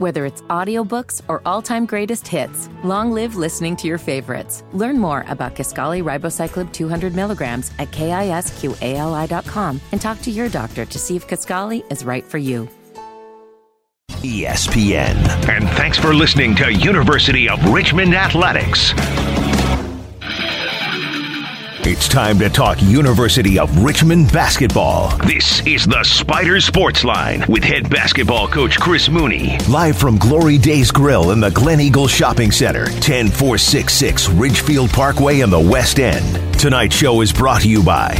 Whether it's audiobooks or all-time greatest hits, long live listening to your favorites. Learn more about Kisqali Ribociclib 200 milligrams at kisqali.com and talk to your doctor to see if Kisqali is right for you. ESPN. And thanks for listening to University of Richmond Athletics. It's time to talk University of Richmond basketball. This is the Spider Sports Line with head basketball coach Chris Mooney. Live from Glory Days Grill in the Glen Eagle Shopping Center, 10466 Ridgefield Parkway in the West End. Tonight's show is brought to you by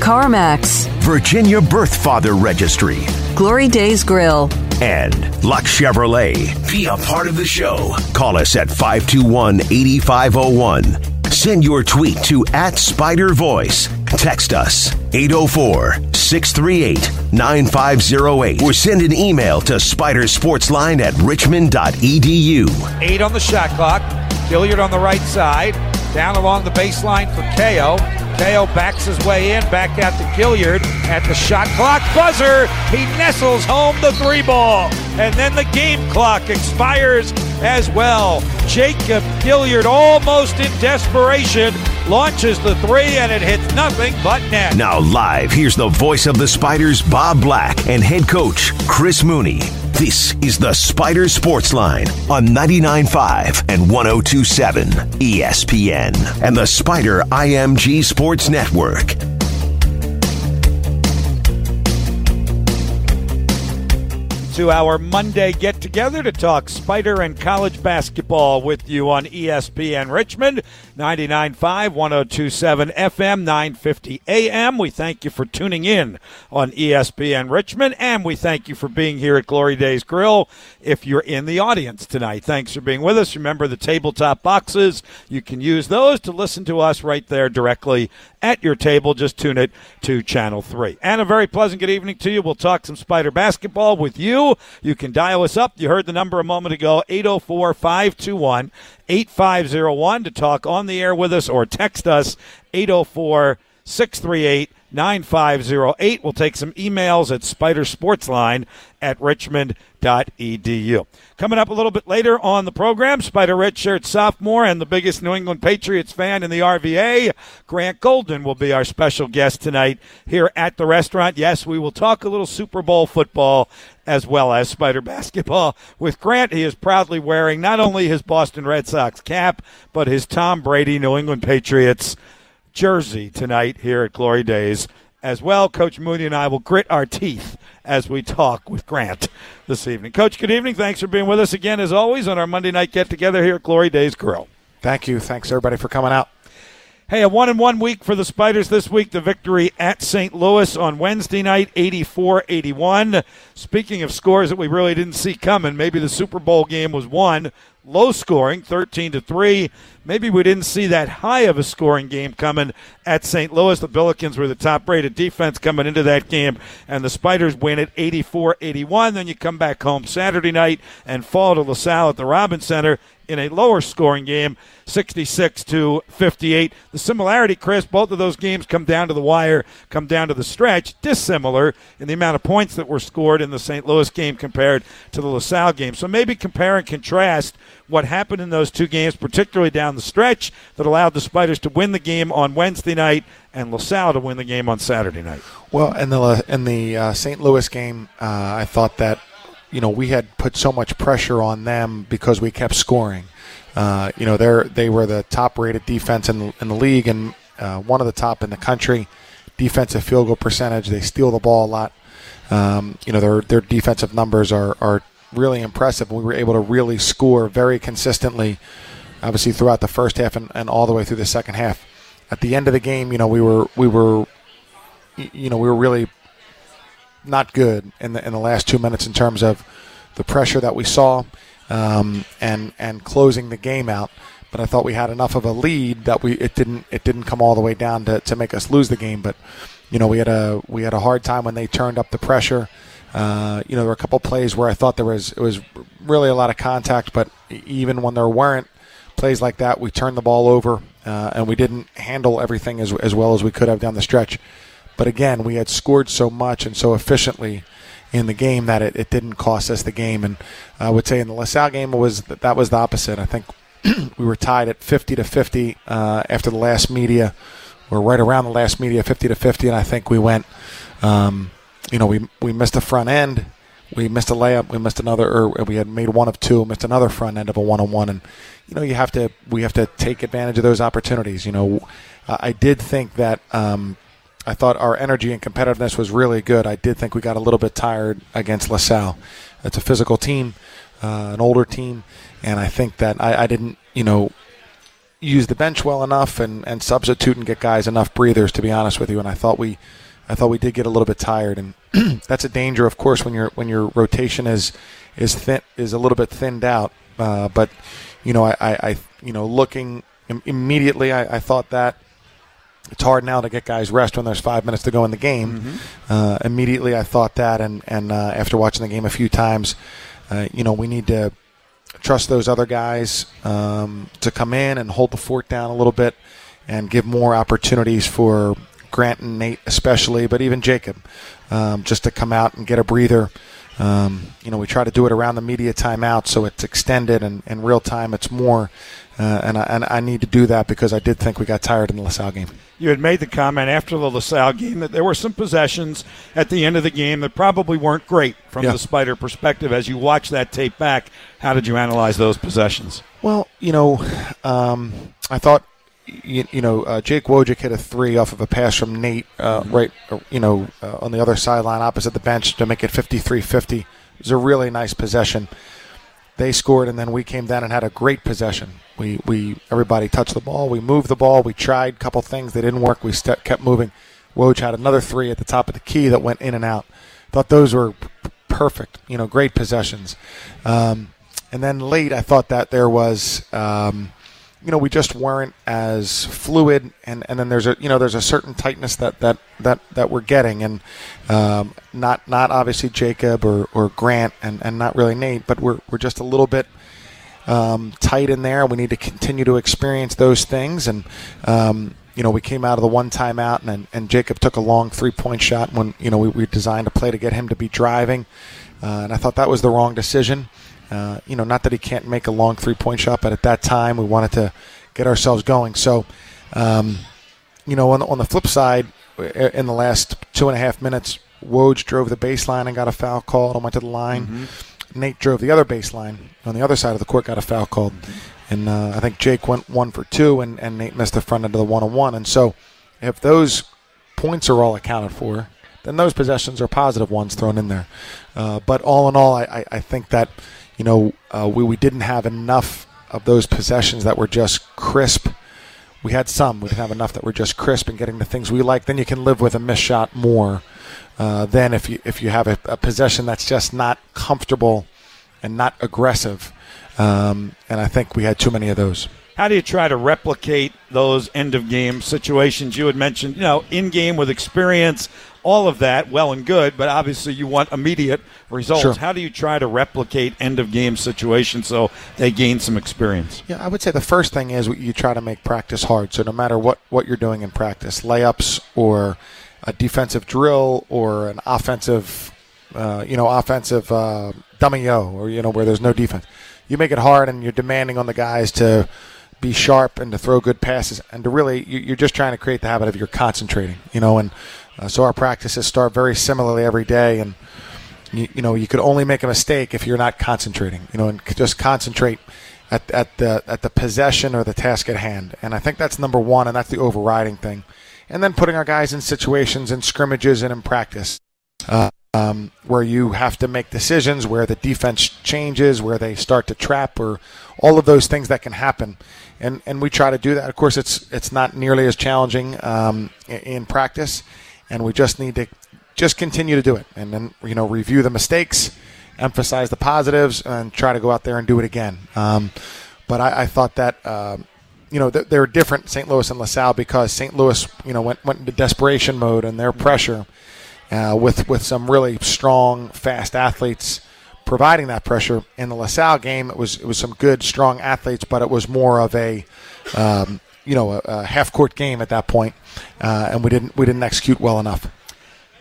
CarMax, Virginia Birth Father Registry, Glory Days Grill, and Luck Chevrolet. Be a part of the show. Call us at 521 8501. Send your tweet to at Spider Voice. Text us 804 638 9508 or send an email to spidersportsline at richmond.edu. Eight on the shot clock. Gilyard on the right side. Down along the baseline for Cayo. Cayo backs his way in, back out to Gilyard at the shot clock buzzer. He nestles home the three ball. And then the game clock expires as well. Jacob Gilyard, almost in desperation, launches the three and it hits nothing but net. Now, live, here's the voice of the Spiders, Bob Black, and head coach, Chris Mooney. This is the Spider Sports Line on 99.5 and 102.7 ESPN and the Spider IMG Sports Network. to our Monday get together to talk Spider and college basketball with you on ESPN Richmond, 99.5, 1027 FM, 950 AM. We thank you for tuning in on ESPN Richmond, and we thank you for being here at Glory Days Grill if you're in the audience tonight. Thanks for being with us. Remember the tabletop boxes. You can use those to listen to us right there directly at your table. Just tune it to Channel 3. And a very pleasant good evening to you. We'll talk some Spider basketball with you. You can dial us up. You heard the number a moment ago 804 521 8501 to talk on the air with us or text us 804 638 9508. We'll take some emails at spidersportsline Sports Line at richmond.edu. Coming up a little bit later on the program, Spider Redshirt sophomore and the biggest New England Patriots fan in the RVA, Grant Golden, will be our special guest tonight here at the restaurant. Yes, we will talk a little Super Bowl football as well as Spider basketball with Grant. He is proudly wearing not only his Boston Red Sox cap, but his Tom Brady New England Patriots jersey tonight here at Glory Days as well. Coach Mooney and I will grit our teeth as we talk with Grant this evening. Coach, good evening. Thanks for being with us again, as always, on our Monday night get together here at Glory Days Grill. Thank you. Thanks, everybody, for coming out. Hey, a one and one week for the Spiders this week. The victory at St. Louis on Wednesday night, 84 81. Speaking of scores that we really didn't see coming, maybe the Super Bowl game was won low scoring, 13 to 3. Maybe we didn't see that high of a scoring game coming at St. Louis. The Billikens were the top rated defense coming into that game, and the Spiders win it 84 81. Then you come back home Saturday night and fall to LaSalle at the Robins Center in a lower scoring game, 66 to 58. The similarity, Chris, both of those games come down to the wire, come down to the stretch, dissimilar in the amount of points that were scored in the St. Louis game compared to the LaSalle game. So maybe compare and contrast what happened in those two games, particularly down the stretch, that allowed the Spiders to win the game on Wednesday night and LaSalle to win the game on Saturday night. Well, in the in the uh, St. Louis game, uh, I thought that you know we had put so much pressure on them because we kept scoring. Uh, you know, they they were the top rated defense in the, in the league and uh, one of the top in the country. Defensive field goal percentage. They steal the ball a lot. Um, you know, their their defensive numbers are are really impressive. We were able to really score very consistently, obviously throughout the first half and, and all the way through the second half. At the end of the game, you know, we were we were, you know, we were really not good in the in the last two minutes in terms of the pressure that we saw um, and and closing the game out. But I thought we had enough of a lead that we it didn't it didn't come all the way down to, to make us lose the game. But you know we had a we had a hard time when they turned up the pressure. Uh, you know there were a couple plays where I thought there was it was really a lot of contact, but even when there weren't plays like that, we turned the ball over uh, and we didn't handle everything as as well as we could have down the stretch. But again, we had scored so much and so efficiently in the game that it, it didn't cost us the game. And I would say in the LaSalle game was that was the opposite. I think we were tied at 50 to 50 uh, after the last media. We're right around the last media, 50 to 50, and I think we went. Um, you know, we we missed a front end, we missed a layup, we missed another, or we had made one of two, missed another front end of a one on one, and you know, you have to we have to take advantage of those opportunities. You know, I did think that. Um, I thought our energy and competitiveness was really good. I did think we got a little bit tired against LaSalle. It's a physical team, uh, an older team, and I think that I, I didn't, you know, use the bench well enough and, and substitute and get guys enough breathers. To be honest with you, and I thought we I thought we did get a little bit tired, and that's a danger, of course, when your when your rotation is is thin is a little bit thinned out. Uh, but you know, I, I, I, you know looking immediately, I, I, thought that it's hard now to get guys rest when there's five minutes to go in the game. Mm-hmm. Uh, immediately, I thought that, and and uh, after watching the game a few times, uh, you know, we need to trust those other guys um, to come in and hold the fort down a little bit and give more opportunities for Grant and Nate especially, but even Jacob, um, just to come out and get a breather. Um, you know, we try to do it around the media timeout, so it's extended and in real time it's more. Uh, and, I, and I need to do that because I did think we got tired in the LaSalle game. You had made the comment after the LaSalle game that there were some possessions at the end of the game that probably weren't great from yeah. the Spider perspective. As you watch that tape back, how did you analyze those possessions? Well, you know, um, I thought you, you, know, uh, Jake Wojcik hit a three off of a pass from Nate, uh, mm-hmm. right, uh, you know, uh, on the other sideline opposite the bench to make it 53-50. It was a really nice possession. They scored, and then we came down and had a great possession. We, we everybody touched the ball. We moved the ball. We tried a couple things. They didn't work. We st- kept moving. Woj had another three at the top of the key that went in and out. Thought those were p- perfect. You know, great possessions. Um, and then late, I thought that there was. Um, you know we just weren't as fluid and, and then there's a you know there's a certain tightness that that that, that we're getting and um, not not obviously Jacob or, or Grant and, and not really Nate but we're, we're just a little bit um, tight in there we need to continue to experience those things and um, you know we came out of the one timeout and and Jacob took a long three point shot when you know we, we designed a play to get him to be driving uh, and I thought that was the wrong decision uh, you know, not that he can't make a long three point shot, but at that time we wanted to get ourselves going. So, um, you know, on the, on the flip side, in the last two and a half minutes, Woj drove the baseline and got a foul called and went to the line. Mm-hmm. Nate drove the other baseline on the other side of the court, got a foul called. Mm-hmm. And uh, I think Jake went one for two, and, and Nate missed the front end of the one on one. And so, if those points are all accounted for, then those possessions are positive ones thrown in there. Uh, but all in all, I, I, I think that you know, uh, we, we didn't have enough of those possessions that were just crisp. We had some. We didn't have enough that were just crisp and getting the things we like. Then you can live with a missed shot more uh, than if you if you have a, a, possession that's just not comfortable and not aggressive. Um, and I think we had too many of those. How do you try to replicate those end of game situations you had mentioned? You know, in game with experience, all of that, well and good, but obviously you want immediate results. Sure. How do you try to replicate end of game situations so they gain some experience? Yeah, I would say the first thing is you try to make practice hard. So no matter what, what you're doing in practice, layups or a defensive drill or an offensive, uh, you know, offensive uh, dummy o, or you know where there's no defense, you make it hard and you're demanding on the guys to be sharp and to throw good passes and to really you're just trying to create the habit of you're concentrating you know and uh, so our practices start very similarly every day and you, you, know you could only make a mistake if you're not concentrating you know and just concentrate at, at the at the possession or the task at hand. And i think that's number one and that's the overriding thing. And then putting our guys in situations in scrimmages and in practice uh, um, where you have to make decisions where the defense changes where they start to trap or all of those things that can happen. And and we try to do that. Of course, it's it's not nearly as challenging um, in, in, practice, and we just need to just continue to do it, and then you know review the mistakes, emphasize the positives, and try to go out there and do it again. Um, but I, I, thought that. Uh, you know they're different, St. Louis and LaSalle, because St. Louis, you know, went went into desperation mode and their pressure, uh, with with some really strong, fast athletes providing that pressure. In the LaSalle game, it was it was some good, strong athletes, but it was more of a um, you know a, a half court game at that point, uh, and we didn't we didn't execute well enough.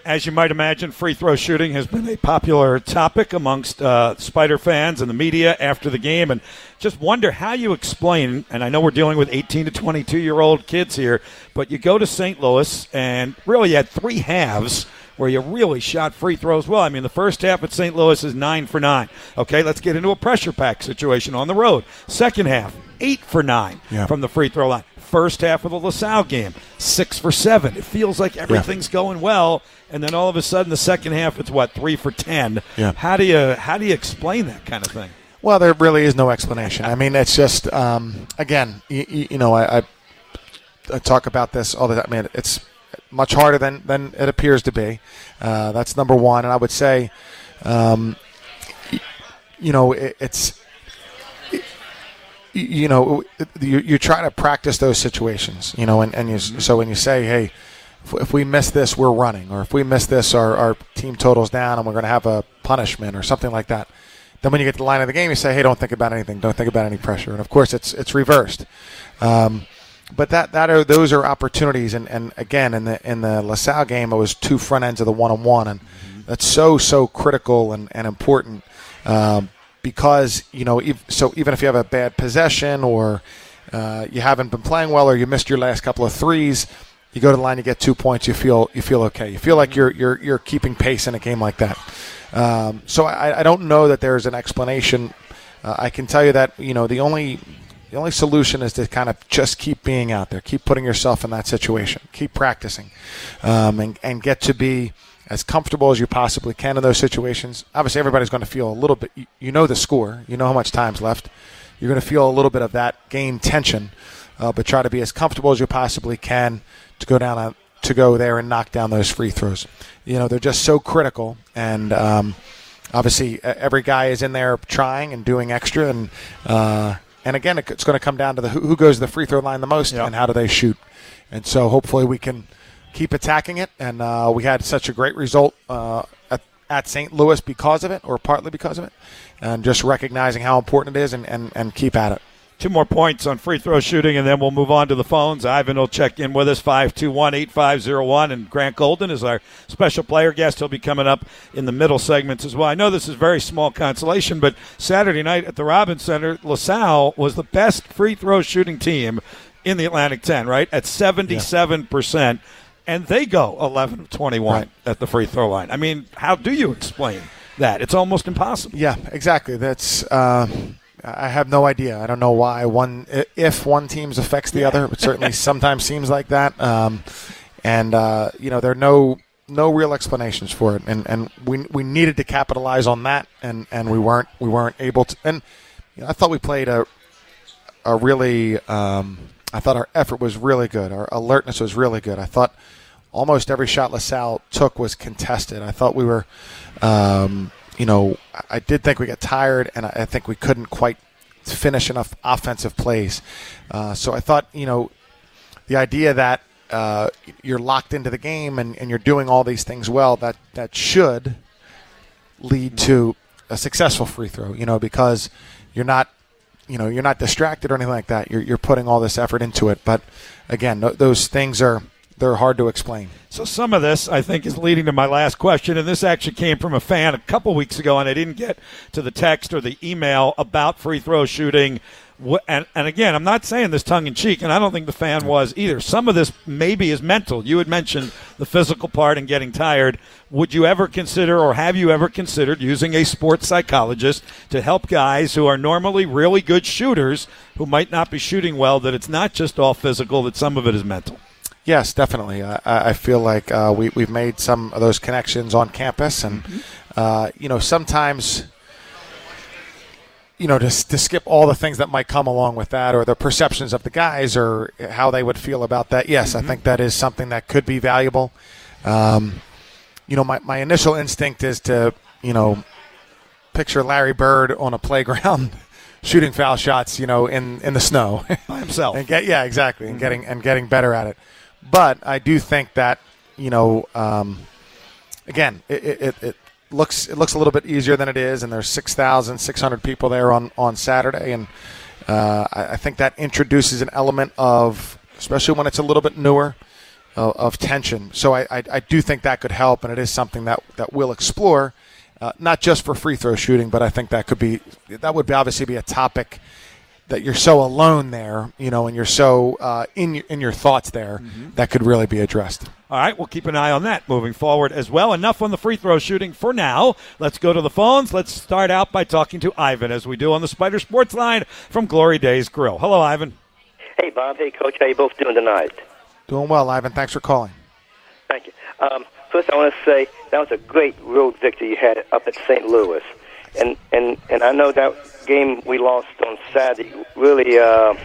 As you might imagine, free throw shooting has been a popular topic amongst uh, Spider fans and the media after the game. And just wonder how you explain, and I know we're dealing with 18 to 22 year old kids here, but you go to St. Louis and really had three halves where you really shot free throws well. I mean, the first half at St. Louis is nine for nine. Okay, let's get into a pressure pack situation on the road. Second half, eight for nine Yeah. from the free throw line. First half of the LaSalle game, six for seven. It feels like everything's going well, and then all of a sudden, the second half, it's what three for ten. Yeah. How do you how do you explain that kind of thing? Well, there really is no explanation. I mean, it's just um, again, you, you know, I, I, I talk about this all the time. I mean, it's much harder than than it appears to be. Uh, that's number one, and I would say, um, you know, it, it's. You know, you, you try to practice those situations. You know, and, and you, so when you say, "Hey, if, if we miss this, we're running," or if we miss this, our, our team totals down, and we're going to have a punishment or something like that. Then when you get to the line of the game, you say, "Hey, don't think about anything. Don't think about any pressure." And of course, it's it's reversed. Um, but that that are those are opportunities, and, and again in the in the LaSalle game, it was two front ends of the one on one, and that's so so critical and and important um, because you know ev- so even if you have a bad possession or uh, you haven't been playing well or you missed your last couple of threes. You go to the line, you get two points. You feel you feel okay. You feel like you're you're you're keeping pace in a game like that. Um, so I, I don't know that there's an explanation. Uh, I can tell you that you know the only the only solution is to kind of just keep being out there, keep putting yourself in that situation, keep practicing, um, and and get to be as comfortable as you possibly can in those situations. Obviously, everybody's going to feel a little bit. You, know the score, you know how much time's left. You're going to feel a little bit of that game tension, uh, but try to be as comfortable as you possibly can to go down to go there and knock down those free throws. You know they're just so critical, and um, obviously every guy is in there trying and doing extra, and uh, and again it's going to come down to the who, goes to the free throw line the most Yeah. and how do they shoot, and so hopefully we can keep attacking it, and uh, we had such a great result uh, at, at St. Louis because of it, or partly because of it, and just recognizing how important it is, and, and, and keep at it. Two more points on free throw shooting, and then we'll move on to the phones. Ivan will check in with us, 521 8501. And Grant Golden is our special player guest. He'll be coming up in the middle segments as well. I know this is very small consolation, but Saturday night at the Robins Center, LaSalle was the best free throw shooting team in the Atlantic 10, right? At 77%. And they go 11 of 21 Right. at the free throw line. I mean, how do you explain that? It's almost impossible. Yeah, exactly. That's. Uh, I have no idea. I don't know why one if one team's affects the other. It certainly sometimes seems like that. Um, and uh, you know there are no no real explanations for it. And and we we needed to capitalize on that, and and we weren't we weren't able to. And you know, I thought we played a a really. Um, I thought our effort was really good. Our alertness was really good. I thought almost every shot LaSalle took was contested. I thought we were, um, you know, I- did think we got tired, and I I think we couldn't quite finish enough offensive plays. Uh, so I thought, you know, the idea that uh, you're locked into the game and, and you're doing all these things well, that that should lead to a successful free throw. You know, because you're not, you know, you're not distracted or anything like that. You're you're putting all this effort into it. But again, th- those things are they're hard to explain. So some of this, I think, is leading to my last question, and this actually came from a fan a couple weeks ago, and I didn't get to the text or the email about free throw shooting. And, and again, I'm not saying this tongue in cheek, and I don't think the fan was either. Some of this maybe is mental. You had mentioned the physical part and getting tired. Would you ever consider, or have you ever considered, using a sports psychologist to help guys who are normally really good shooters who might not be shooting well? That it's not just all physical; that some of it is mental. Yes, definitely. I, I I feel like uh, we we've made some of those connections on campus, and uh, you know sometimes. You know, to, to skip all the things that might come along with that, or the perceptions of the guys, or how they would feel about that. Yes, I think that is something that could be valuable. Um, you know, my, my initial instinct is to, you know, picture Larry Bird on a playground shooting foul shots, you know, in, in the snow. By himself. and get yeah exactly and getting and getting better at it but i do think that you know um, again it, it- it looks it looks a little bit easier than it is and there's 6600 people there on on saturday and uh, I, I think that introduces an element of especially when it's a little bit newer of, of tension. So I, I, I do think that could help, and it is something that that we'll explore, uh, not just for free throw shooting, but I think that could be that would be obviously be a topic that you're so alone there, you know, and you're so uh, in your, in your thoughts there that could really be addressed. All right, we'll keep an eye on that moving forward as well. Enough on the free throw shooting for now. Let's go to the phones. Let's start out by talking to Ivan, as we do on the Spider Sports line from Glory Days Grill. Hello, Ivan. Hey, Bob. Hey, Coach. How you both doing tonight? Doing well, Ivan. Thanks for calling. Thank you. Um, first, I want to say that was a great road victory you had up at St. Louis, and and and I know that game we lost on Saturday really uh,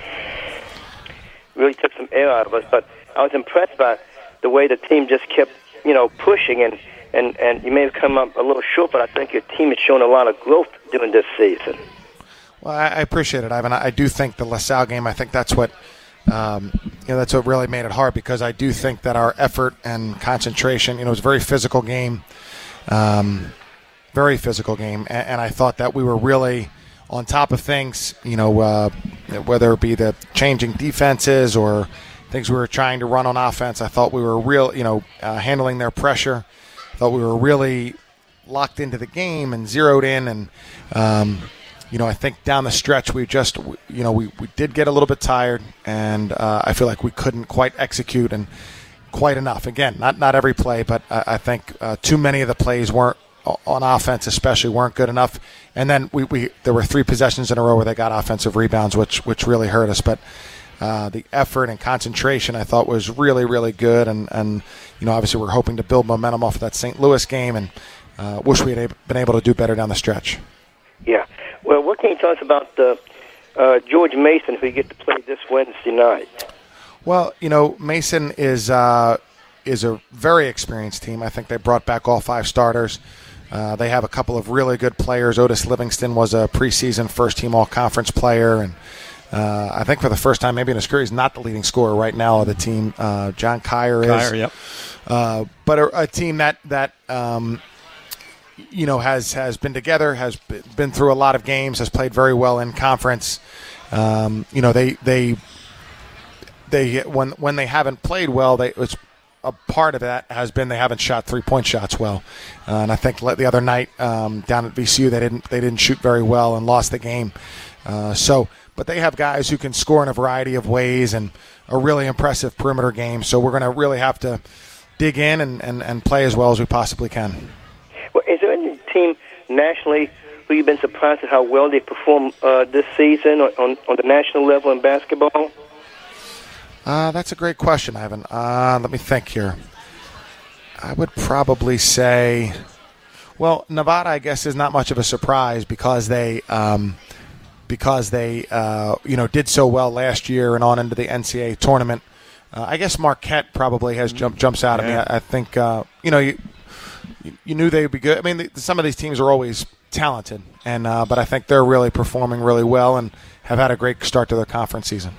really took some air out of us. But I was impressed by the way the team just kept you know pushing and. And, and you may have come up a little short, but I think your team has shown a lot of growth during this season. Well, I, appreciate it, Ivan. I, I do think the LaSalle game. I think that's what um, you know. That's what really made it hard because I do think that our effort and concentration. You know, it was a very physical game, um, very physical game, and, and I thought that we were really on top of things. You know, uh, whether it be the changing defenses or things we were trying to run on offense. I thought we were real. You know, uh, handling their pressure. Thought we were really locked into the game and zeroed in and. Um, you know, I think down the stretch we just, you know, we, we did get a little bit tired, and uh, I feel like we couldn't quite execute and quite enough. Again, not not every play, but I, I think uh, too many of the plays weren't on offense, especially weren't good enough. And then we, we there were three possessions in a row where they got offensive rebounds, which which really hurt us. But uh, the effort and concentration I thought was really really good, and and you know obviously we're hoping to build momentum off of that St. Louis game, and uh, wish we had been able to do better down the stretch. Yeah. Well, what can you tell us about uh, uh, George Mason, who you get to play this Wednesday night? Well, you know, Mason is uh, is a very experienced team. I think they brought back all five starters. Uh, they have a couple of really good players. Otis Livingston was a preseason first team All Conference player, and uh, I think for the first time, maybe in his career, he's not the leading scorer right now of the team. Uh, John Kier is. Kier, yep. Uh, but a, a team that that um, you know has has been together, has been through a lot of games, has played very well in conference. Um, you know they they they when when they haven't played well, they it's a part of that has been they haven't shot three point shots well, uh, and I think the other night um, down at VCU they didn't they didn't shoot very well and lost the game. Uh, so, but they have guys who can score in a variety of ways and a really impressive perimeter game. So we're going to really have to dig in and, and, and play as well as we possibly can. Well, is there any team nationally who you've been surprised at how well they perform uh, this season on, on, on the national level in basketball? Uh, that's a great question, Ivan. Uh, let me think here. I would probably say, well, Nevada, I guess, is not much of a surprise because they, um, because they, uh, you know, did so well last year and on into the NCAA tournament. Uh, I guess Marquette probably has jump, jumps out at me. I, I think, uh, you know, you, you knew they would be good. I mean, some of these teams are always talented, and uh, but I think they're really performing really well and have had a great start to their conference season.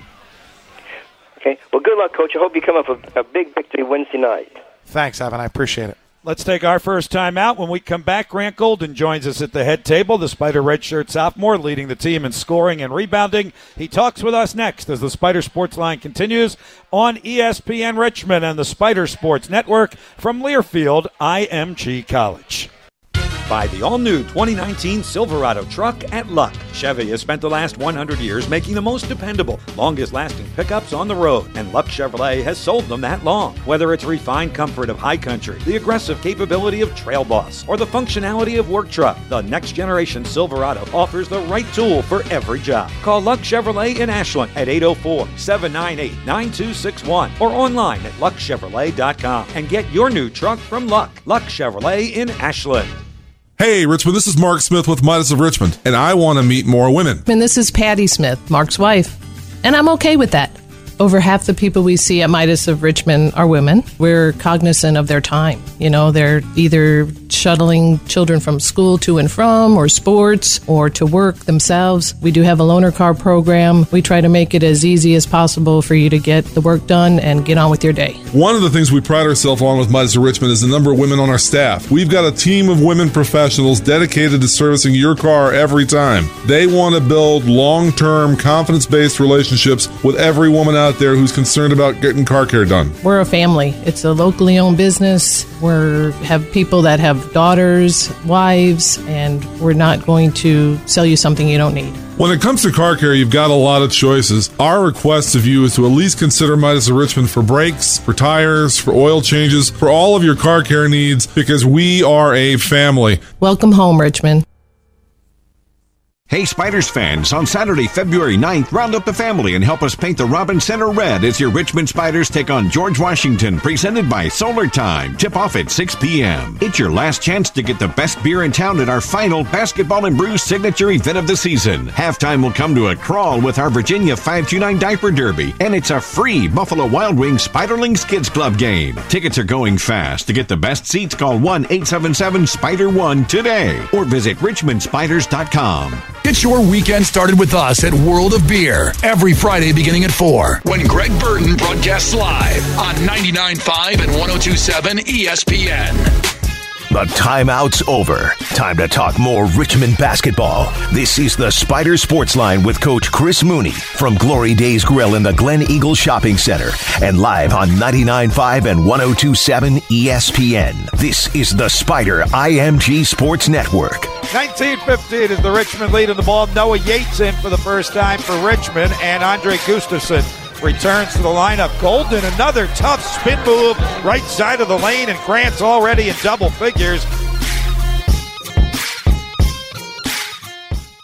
Okay. Well, good luck, Coach. I hope you come up with a big victory Wednesday night. Thanks, Evan. I appreciate it. Let's take our first time out. When we come back, Grant Golden joins us at the head table, the Spider redshirt sophomore leading the team in scoring and rebounding. He talks with us next as the Spider Sports Line continues on ESPN Richmond and the Spider Sports Network from Learfield IMG College. Buy the all new 2019 Silverado truck at Luck. Chevy has spent the last 100 years making the most dependable, longest lasting pickups on the road, and Luck Chevrolet has sold them that long. Whether it's refined comfort of High Country, the aggressive capability of Trail Boss, or the functionality of Work Truck, the next generation Silverado offers the right tool for every job. Call Luck Chevrolet in Ashland at 804 798 9261 or online at luckchevrolet.com and get your new truck from Luck. Luck Chevrolet in Ashland. Hey, Richmond, this is Mark Smith with Midas of Richmond, and I want to meet more women. And this is Patty Smith, Mark's wife. And I'm okay with that. Over half the people we see at Midas of Richmond are women. We're cognizant of their time. You know, they're either shuttling children from school to and from, or sports, or to work themselves. We do have a loaner car program. We try to make it as easy as possible for you to get the work done and get on with your day. One of the things we pride ourselves on with Midas of Richmond is the number of women on our staff. We've got a team of women professionals dedicated to servicing your car every time. They want to build long term, confidence based relationships with every woman out out there who's concerned about getting car care done? We're a family. It's a locally owned business. We have people that have daughters, wives, and we're not going to sell you something you don't need. When it comes to car care, you've got a lot of choices. Our request of you is to at least consider Midas of Richmond for brakes, for tires, for oil changes, for all of your car care needs because we are a family. Welcome home, Richmond. Hey, Spiders fans, on Saturday, February 9th, round up the family and help us paint the Robin Center red as your Richmond Spiders take on George Washington, presented by Solar Time. Tip off at 6 p.m. It's your last chance to get the best beer in town at our final Basketball and Brews signature event of the season. Halftime will come to a crawl with our Virginia 529 Diaper Derby, and it's a free Buffalo Wild Wings Spiderlings Kids Club game. Tickets are going fast. To get the best seats, call 1 877 Spider 1 today or visit RichmondSpiders.com. Get your weekend started with us at World of Beer every Friday beginning at 4 when Greg Burton broadcasts live on 99.5 and 102.7 ESPN. The timeout's over. Time to talk more Richmond basketball. This is the Spider Sports Line with Coach Chris Mooney from Glory Days Grill in the Glen Eagle Shopping Center and live on 99.5 and 102.7 ESPN. This is the Spider IMG Sports Network. 19-15 is the Richmond lead in the ball. Noah Yates in for the first time for Richmond, and Andre Gustavson returns to the lineup. Golden, another tough spin move right side of the lane, and Grant's already in double figures.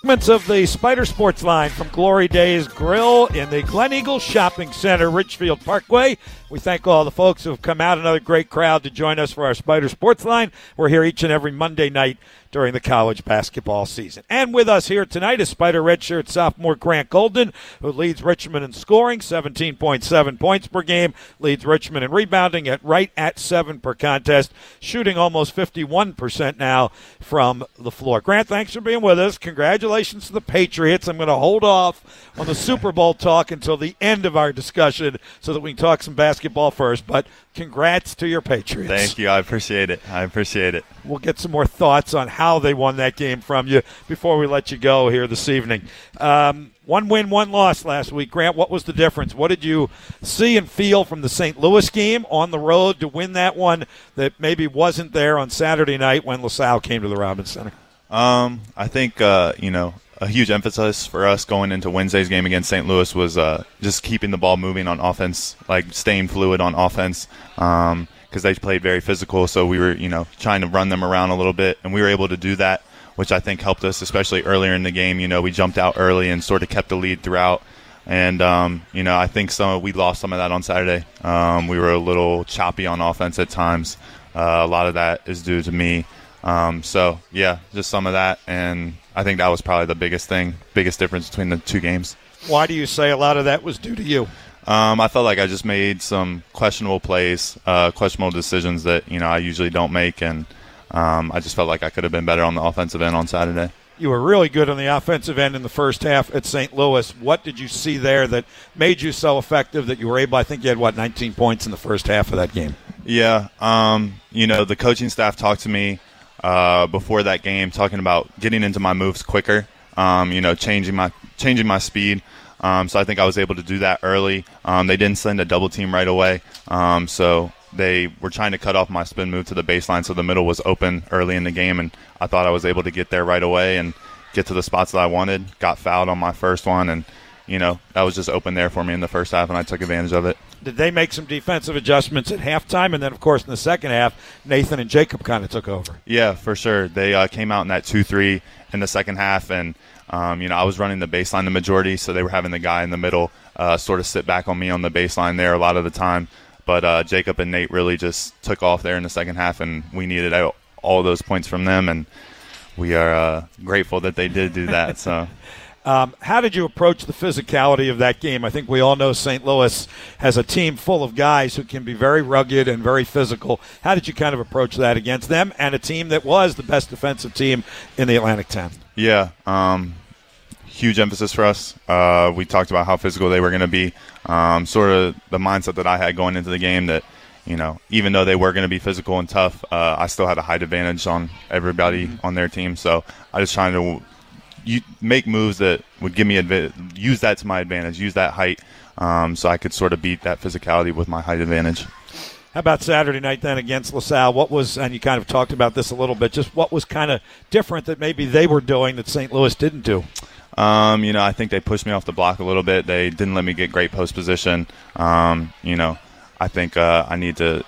Segments of the Spider Sports line from Glory Days Grill in the Glen Eagle Shopping Center, Ridgefield Parkway. We thank all the folks who have come out, another great crowd to join us for our Spider Sports line. We're here each and every Monday night during the college basketball season. And with us here tonight is Spider redshirt sophomore Grant Golden, who leads Richmond in scoring, 17.7 points per game, leads Richmond in rebounding at right at seven per contest, shooting almost 51% now from the floor. Grant, thanks for being with us. Congratulations to the Patriots. I'm going to hold off on the Super Bowl talk until the end of our discussion so that we can talk some basketball first. But congrats to your Patriots. Thank you. I appreciate it. I appreciate it. We'll get some more thoughts on how they won that game from you before we let you go here this evening. Um, one win, one loss last week. Grant, what was the difference? What did you see and feel from the St. Louis game on the road to win that one that maybe wasn't there on Saturday night when LaSalle came to the Robins Center? Um, I think uh, you know a huge emphasis for us going into Wednesday's game against St. Louis was uh, just keeping the ball moving on offense, like staying fluid on offense. Um, because they played very physical, so we were, you know, trying to run them around a little bit, and we were able to do that, which I think helped us, especially earlier in the game. You know, we jumped out early and sort of kept the lead throughout, and um, you know, I think some we lost some of that on Saturday. Um, we were a little choppy on offense at times. Uh, a lot of that is due to me. Um, so yeah, just some of that, and I think that was probably the biggest thing, biggest difference between the two games. Why do you say a lot of that was due to you? Um, I felt like I just made some questionable plays, uh, questionable decisions that you know I usually don't make, and um, I just felt like I could have been better on the offensive end on Saturday. You were really good on the offensive end in the first half at St. Louis. What did you see there that made you so effective that you were able? I think you had what 19 points in the first half of that game. Yeah, um, you know the coaching staff talked to me uh, before that game, talking about getting into my moves quicker. Um, you know, changing my changing my speed. Um, so I think I was able to do that early. Um, they didn't send a double team right away, um, so they were trying to cut off my spin move to the baseline, so the middle was open early in the game, and I thought I was able to get there right away and get to the spots that I wanted. Got fouled on my first one, and you know that was just open there for me in the first half, and I took advantage of it. Did they make some defensive adjustments at halftime, and then of course in the second half, Nathan and Jacob kind of took over? Yeah, for sure. They uh, came out in that two-three in the second half, and um, you know, I was running the baseline the majority, so they were having the guy in the middle uh, sort of sit back on me on the baseline there a lot of the time. But uh, Jacob and Nate really just took off there in the second half, and we needed all those points from them, and we are uh, grateful that they did do that. So. Um, how did you approach the physicality of that game? I think we all know St. Louis has a team full of guys who can be very rugged and very physical. How did you kind of approach that against them and a team that was the best defensive team in the Atlantic 10? Yeah, um, huge emphasis for us. Uh, we talked about how physical they were going to be. Um, sort of the mindset that I had going into the game that, you know, even though they were going to be physical and tough, uh, I still had a height advantage on everybody mm-hmm. on their team. So I just trying to make moves that would give me adva- use that to my advantage, use that height um, so I could sort of beat that physicality with my height advantage. How about Saturday night then against LaSalle? What was, and you kind of talked about this a little bit, just what was kind of different that maybe they were doing that St. Louis didn't do? Um, you know, I think they pushed me off the block a little bit. They didn't let me get great post position. Um, you know, I think uh, I need to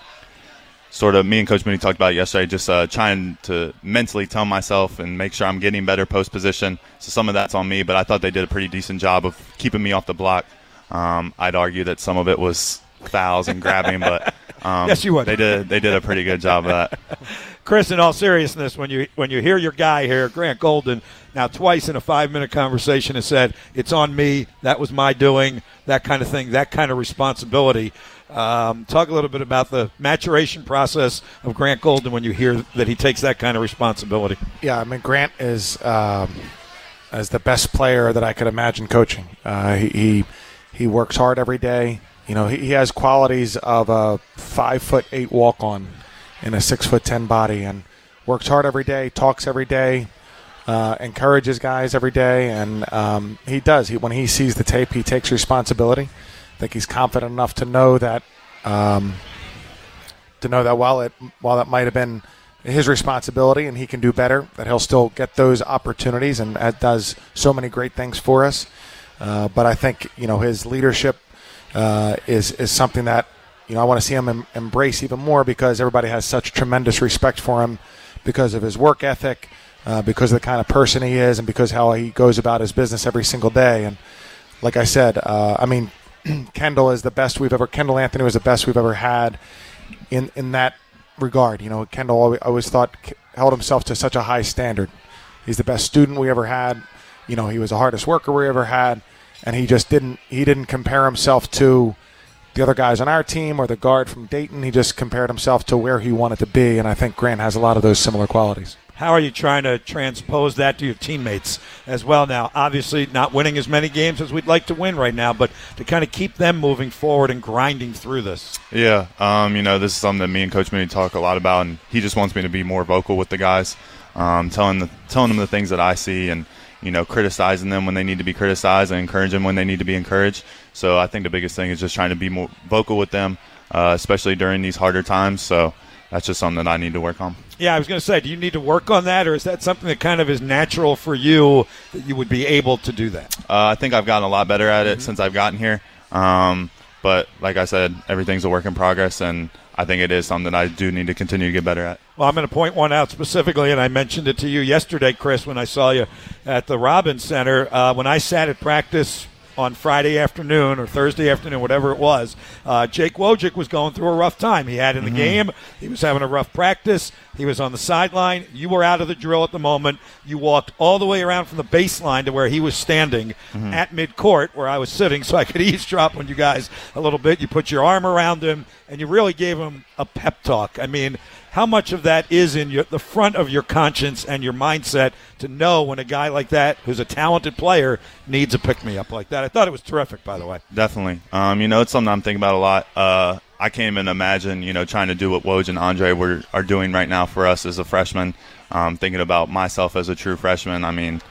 sort of, me and Coach Mooney talked about yesterday, just uh, trying to mentally tell myself and make sure I'm getting better post position. So some of that's on me, but I thought they did a pretty decent job of keeping me off the block. Um, I'd argue that some of it was fouls and grabbing, but um, yes, you would. They did. They did a pretty good job of that. Chris, in all seriousness, when you when you hear your guy here, Grant Golden, now twice in a five minute conversation has said it's on me. That was my doing. That kind of thing. That kind of responsibility. Um, talk a little bit about the maturation process of Grant Golden when you hear that he takes that kind of responsibility. Yeah, I mean Grant is um, as the best player that I could imagine coaching. Uh, he, he he works hard every day. You know, he, he has qualities of a five foot eight walk on in a six foot ten body, and works hard every day, talks every day, uh, encourages guys every day, and um, he does. He, when he sees the tape, he takes responsibility. I think he's confident enough to know that um, to know that while it while that might have been his responsibility and he can do better, that he'll still get those opportunities, and that does so many great things for us. Uh, but I think you know his leadership uh, is is something that you know I want to see him em- embrace even more because everybody has such tremendous respect for him because of his work ethic, uh, because of the kind of person he is, and because how he goes about his business every single day. And like I said, uh, I mean, Kendall is the best we've ever. Kendall Anthony was the best we've ever had in in that regard. You know, Kendall always, always thought held himself to such a high standard. He's the best student we ever had. You know, he was the hardest worker we ever had, and he just didn't he didn't compare himself to the other guys on our team or the guard from Dayton. He just compared himself to where he wanted to be, and I think Grant has a lot of those similar qualities. How are you trying to transpose that to your teammates as well now? Obviously, not winning as many games as we'd like to win right now, but to kind of keep them moving forward and grinding through this. Yeah, um, you know, this is something that me and Coach Mooney talk a lot about, and he just wants me to be more vocal with the guys, um, telling the, telling them the things that I see, and you know, criticizing them when they need to be criticized, and encouraging them when they need to be encouraged. So I think the biggest thing is just trying to be more vocal with them, uh, especially during these harder times. So that's just something that I need to work on. Yeah, I was going to say, do you need to work on that, or is that something that kind of is natural for you that you would be able to do that? Uh, I think I've gotten a lot better at it mm-hmm. since I've gotten here. Um, but like I said, everything's a work in progress, and I think it is something I do need to continue to get better at. Well, I'm going to point one out specifically, and I mentioned it to you yesterday, Chris, when I saw you at the Robins Center. Uh, when I sat at practice on Friday afternoon or Thursday afternoon, whatever it was, uh, Jake Wojcik was going through a rough time. He had in the mm-hmm. game. He was having a rough practice. He was on the sideline. You were out of the drill at the moment. You walked all the way around from the baseline to where he was standing mm-hmm. at midcourt where I was sitting so I could eavesdrop on you guys a little bit. You put your arm around him and you really gave him a pep talk. I mean, how much of that is in your, the front of your conscience and your mindset to know when a guy like that, who's a talented player, needs a pick me up like that? I thought it was terrific, by the way. Definitely. Um, you know, it's something I'm thinking about a lot. Uh, I can't even imagine, you know, trying to do what Woj and Andre were, are doing right now for us as a freshman. Um, thinking about myself as a true freshman, I mean,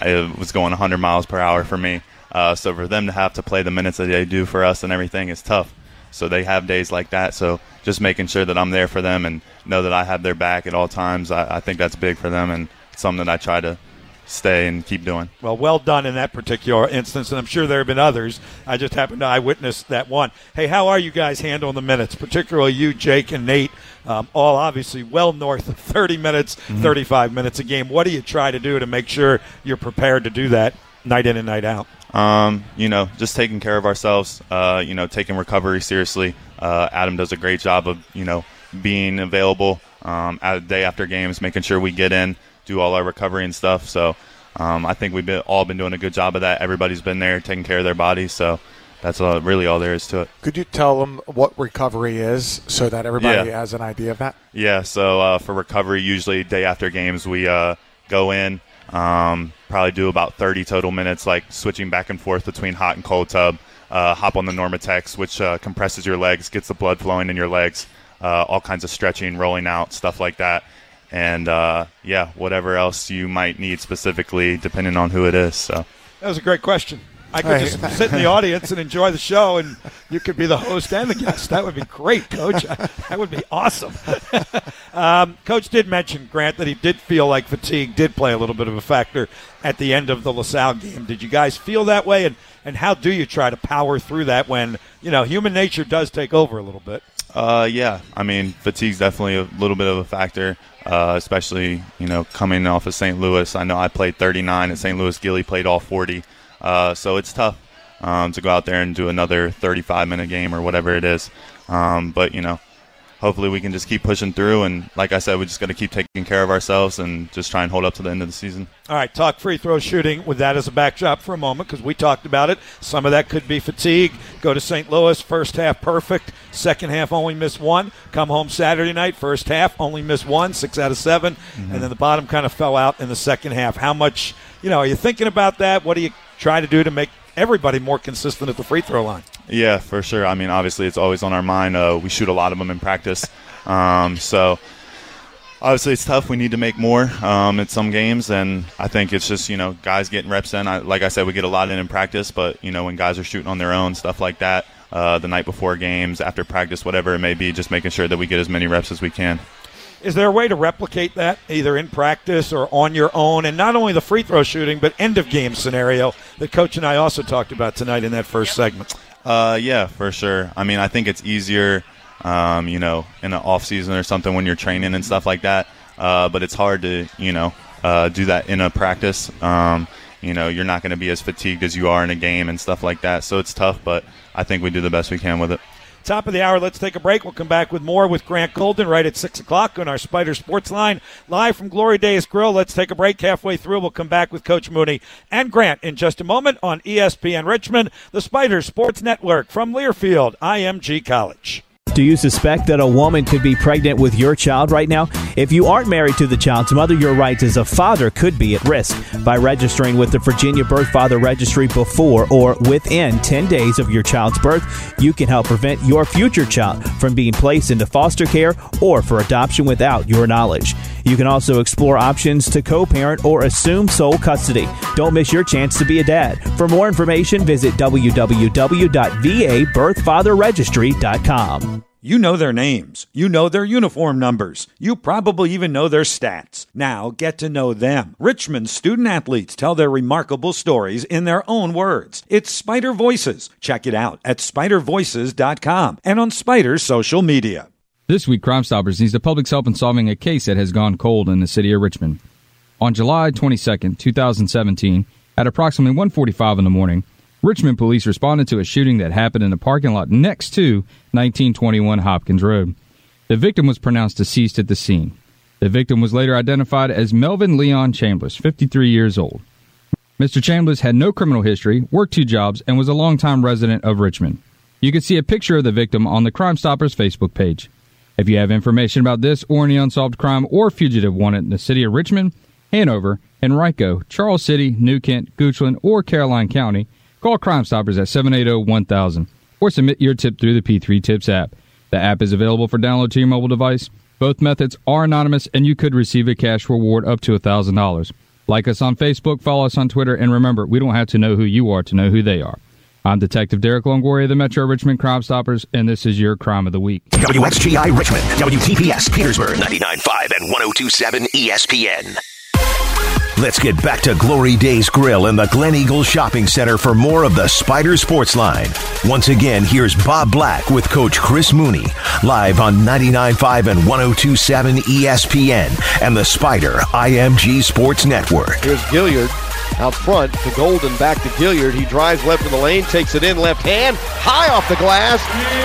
it was going 100 miles per hour for me. Uh, so for them to have to play the minutes that they do for us and everything is tough. So they have days like that. So just making sure that I'm there for them and know that I have their back at all times, I, I think that's big for them and something that I try to stay and keep doing. Well, well done in that particular instance, and I'm sure there have been others. I just happened to eyewitness that one. Hey, how are you guys handling the minutes, particularly you, Jake, and Nate? Um, all obviously well north of 30 minutes, mm-hmm. 35 minutes a game. What do you try to do to make sure you're prepared to do that night in and night out? Um, you know, just taking care of ourselves. Uh, you know, taking recovery seriously. Uh, Adam does a great job of you know being available um, at day after games, making sure we get in, do all our recovery and stuff. So um, I think we've been, all been doing a good job of that. Everybody's been there taking care of their bodies. So that's uh, really all there is to it. Could you tell them what recovery is so that everybody yeah. has an idea of that? Yeah. So uh, for recovery, usually day after games, we uh, go in. Um, probably do about 30 total minutes, like switching back and forth between hot and cold tub. Uh, hop on the NormaTecs, which uh, compresses your legs, gets the blood flowing in your legs. Uh, all kinds of stretching, rolling out, stuff like that. And uh, yeah, whatever else you might need specifically, depending on who it is. So that was a great question. I could just sit in the audience and enjoy the show, and you could be the host and the guest. That would be great, Coach. that would be awesome. um, Coach did mention Grant that he did feel like fatigue did play a little bit of a factor at the end of the LaSalle game. Did you guys feel that way, and and how do you try to power through that when you know human nature does take over a little bit? Uh, yeah, I mean, fatigue's definitely a little bit of a factor, uh, especially you know coming off of St. Louis. I know I played 39 at St. Louis. Gilly played all 40, uh, so it's tough um, to go out there and do another 35 minute game or whatever it is. Um, but you know, hopefully we can just keep pushing through. And like I said, we just got to keep taking care of ourselves and just try and hold up to the end of the season. All right, talk free throw shooting with that as a backdrop for a moment because we talked about it. Some of that could be fatigue. Go to St. Louis, first half perfect, second half only miss one. Come home Saturday night, first half only miss one, six out of 7 Mm-hmm. and then the bottom kind of fell out in the second half. How much, you know, are you thinking about that? What do you try to do to make everybody more consistent at the free throw line? Yeah, for sure. I mean, obviously, it's always on our mind. Uh, we shoot a lot of them in practice, um, so obviously it's tough. We need to make more um, in some games, and I think it's just you know guys getting reps in. I, like I said, we get a lot in in practice, but you know when guys are shooting on their own, stuff like that, uh, the night before games, after practice, whatever it may be, just making sure that we get as many reps as we can. Is there a way to replicate that either in practice or on your own? And not only the free throw shooting, but end of game scenario that Coach and I also talked about tonight in that first segment. Uh, yeah, for sure. I mean, I think it's easier, um, you know, in the off season or something when you're training and stuff like that. Uh, but it's hard to, you know, uh, do that in a practice. Um, you know, you're not going to be as fatigued as you are in a game and stuff like that. So it's tough, but I think we do the best we can with it. Top of the hour, let's take a break. We'll come back with more with Grant Golden right at 6 o'clock on our Spider Sports line. Live from Glory Days Grill. Let's take a break halfway through. We'll come back with Coach Mooney and Grant in just a moment on ESPN Richmond, the Spider Sports Network from Learfield, IMG College. Do you suspect that a woman could be pregnant with your child right now? If you aren't married to the child's mother, your rights as a father could be at risk. By registering with the Virginia Birth Father Registry before or within 10 days of your child's birth, you can help prevent your future child from being placed into foster care or for adoption without your knowledge. You can also explore options to co parent or assume sole custody. Don't miss your chance to be a dad. For more information, visit www.vabirthfatherregistry.com. You know their names. You know their uniform numbers. You probably even know their stats. Now get to know them. Richmond student athletes tell their remarkable stories in their own words. It's Spider Voices. Check it out at spidervoices.com and on Spider's social media. This week, Crime Stoppers needs the public's help in solving a case that has gone cold in the city of Richmond. On July 22, 2017, at approximately 1:45 in the morning, Richmond police responded to a shooting that happened in a parking lot next to 1921 Hopkins Road. The victim was pronounced deceased at the scene. The victim was later identified as Melvin Leon Chambliss, 53 years old. Mr. Chambliss had no criminal history, worked two jobs, and was a longtime resident of Richmond. You can see a picture of the victim on the Crime Stoppers Facebook page. If you have information about this or any unsolved crime or fugitive wanted in the city of Richmond, Hanover, Henrico, Charles City, New Kent, Goochland, or Caroline County, call Crime Stoppers at 780-1000 or submit your tip through the P3 Tips app. The app is available for download to your mobile device. Both methods are anonymous and you could receive a cash reward up to $1,000. Like us on Facebook, follow us on Twitter, and remember, we don't have to know who you are to know who they are. I'm Detective Derek Longoria of the Metro Richmond Crime Stoppers, and this is your Crime of the Week. WXGI Richmond, WTPS Petersburg, 99.5 and 102.7 ESPN. Let's get back to Glory Days Grill in the Glen Eagle Shopping Center for more of the Spider Sports Line. Once again, here's Bob Black with Coach Chris Mooney, live on 99.5 and 102.7 ESPN and the Spider IMG Sports Network. Here's Gilyard out front to Golden, back to Gilyard. He drives left in the lane, takes it in left hand, high off the glass,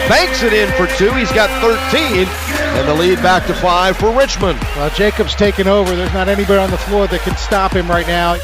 banks it in for two. He's got 13, and the lead back to five for Richmond. Well, Jacobs taking over. There's not anybody on the floor that can stop him right now.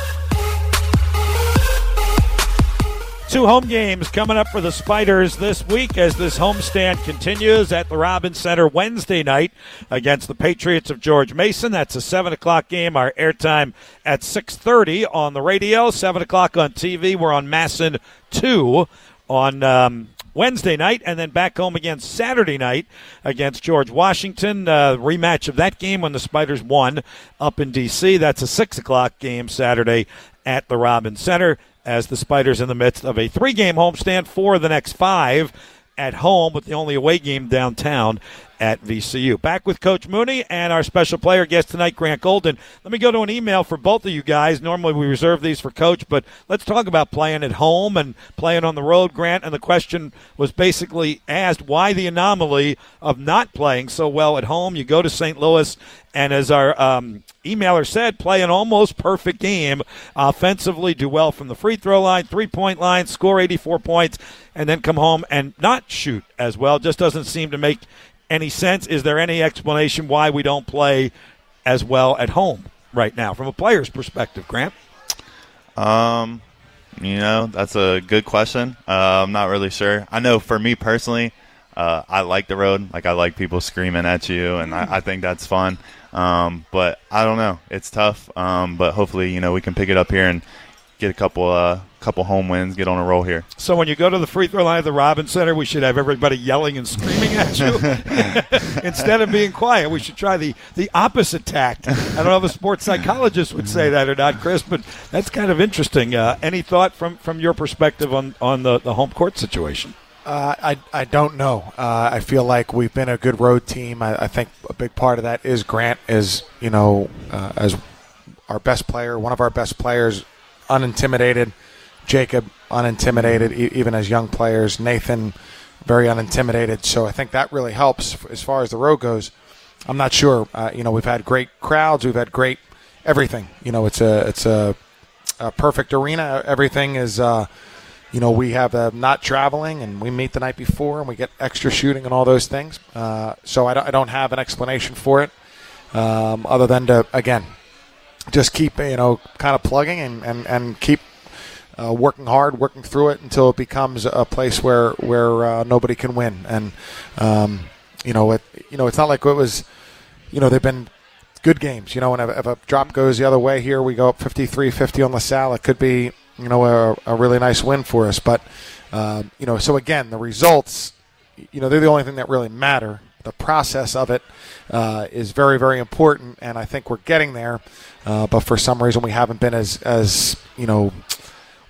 Two home games coming up for the Spiders this week as this homestand continues at the Robins Center Wednesday night against the Patriots of George Mason. That's a seven o'clock game. Our airtime at six thirty on the radio, seven o'clock on TV. We're on MASN two on. Um, Wednesday night, and then back home again Saturday night against George Washington. Uh, rematch of that game when the Spiders won up in D.C. That's a six o'clock game Saturday at the Robins Center as the Spiders in the midst of a three game homestand for the next five at home with the only away game downtown at VCU. Back with Coach Mooney and our special player guest tonight, Grant Golden. Let me go to an email for both of you guys. Normally we reserve these for Coach, but let's talk about playing at home and playing on the road, Grant. And the question was basically asked why the anomaly of not playing so well at home. You go to St. Louis, and as our um, emailer said, play an almost perfect game offensively, do well from the free throw line, three point line, score 84 points, and then come home and not shoot as well. Just doesn't seem to make any sense. Is there any explanation why we don't play as well at home right now from a player's perspective, Grant? Um, you know, that's a good question. Uh, I'm not really sure. I know for me personally, uh, I like the road. Like I like people screaming at you, and I, I think that's fun. Um, but I don't know. It's tough. Um, but hopefully, you know, we can pick it up here and get a couple uh, couple home wins, get on a roll here. So when you go to the free throw line of the Robins Center, we should have everybody yelling and screaming at you instead of being quiet. We should try the the opposite tact. I don't know if a sports psychologist would say that or not, Chris, but that's kind of interesting. Uh, any thought from from your perspective on on the, the home court situation? Uh, I, I don't know. Uh, I feel like we've been a good road team. I, I think a big part of that is Grant is, you know, uh, as our best player, one of our best players, unintimidated. Jacob, unintimidated, e- even as young players. Nathan, very unintimidated. So I think that really helps as far as the road goes. I'm not sure. Uh, you know, we've had great crowds. We've had great everything. You know, it's a it's a, a perfect arena. Everything is. Uh, you know, we have uh, not traveling and we meet the night before and we get extra shooting and all those things. Uh, so I don't, I don't have an explanation for it um, other than to, again, just keep, you know, kind of plugging and, and, and keep uh, working hard, working through it until it becomes a place where, where uh, nobody can win. And, um, you know, it, you know, it's not like it was, you know, they've been good games. You know, and if, if a drop goes the other way here, we go up 53-50 on LaSalle. It could be, you know, a, a really nice win for us. But, uh, you know, so again, the results, you know, they're the only thing that really matter. The process of it uh, is very, very important, and I think we're getting there. Uh, but for some reason, we haven't been as, as you know,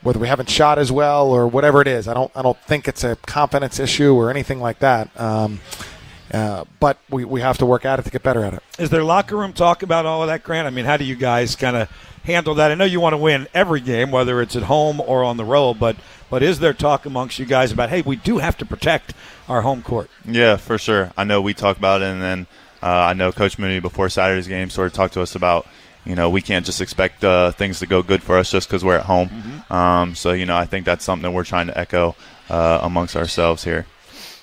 whether we haven't shot as well or whatever it is. I don't, I don't think it's a confidence issue or anything like that. Um, uh, but we, we have to work at it to get better at it. Is there locker room talk about all of that, Grant? I mean, how do you guys kind of handle that? I know you want to win every game, whether it's at home or on the road, but but is there talk amongst you guys about, hey, we do have to protect our home court? Yeah, for sure. I know we talk about it, and then uh, I know Coach Mooney before Saturday's game sort of talked to us about, you know, we can't just expect uh, things to go good for us just because we're at home. Mm-hmm. Um, so, you know, I think that's something that we're trying to echo uh, amongst ourselves here.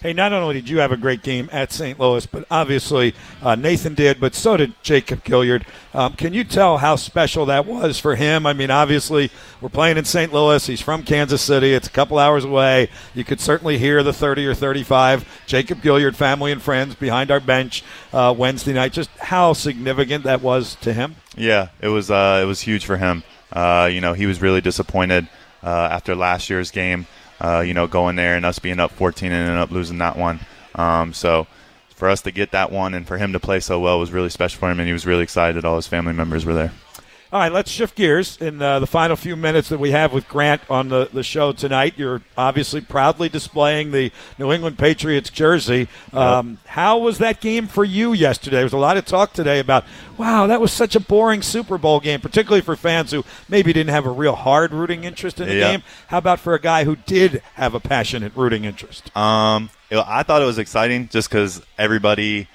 Hey, not only did you have a great game at St. Louis, but obviously uh, Nathan did, but so did Jacob Gilyard. Um, can you tell how special that was for him? I mean, obviously, we're playing in St. Louis. He's from Kansas City. It's a couple hours away. You could certainly hear the 30 or 35 Jacob Gilyard family and friends behind our bench uh, Wednesday night. Just how significant that was to him. Yeah, it was. Uh, it was huge for him. Uh, you know, he was really disappointed uh, after last year's game. Uh, you know, going there and us being up 14 and ending up losing that one. Um, so for us to get that one and for him to play so well was really special for him, and he was really excited that all his family members were there. All right, let's shift gears in uh, the final few minutes that we have with Grant on the, the show tonight. You're obviously proudly displaying the New England Patriots jersey. Um, how was that game for you yesterday? There was a lot of talk today about, wow, that was such a boring Super Bowl game, particularly for fans who maybe didn't have a real hard rooting interest in the Yeah. game. How about for a guy who did have a passionate rooting interest? Um, it- I thought it was exciting just because everybody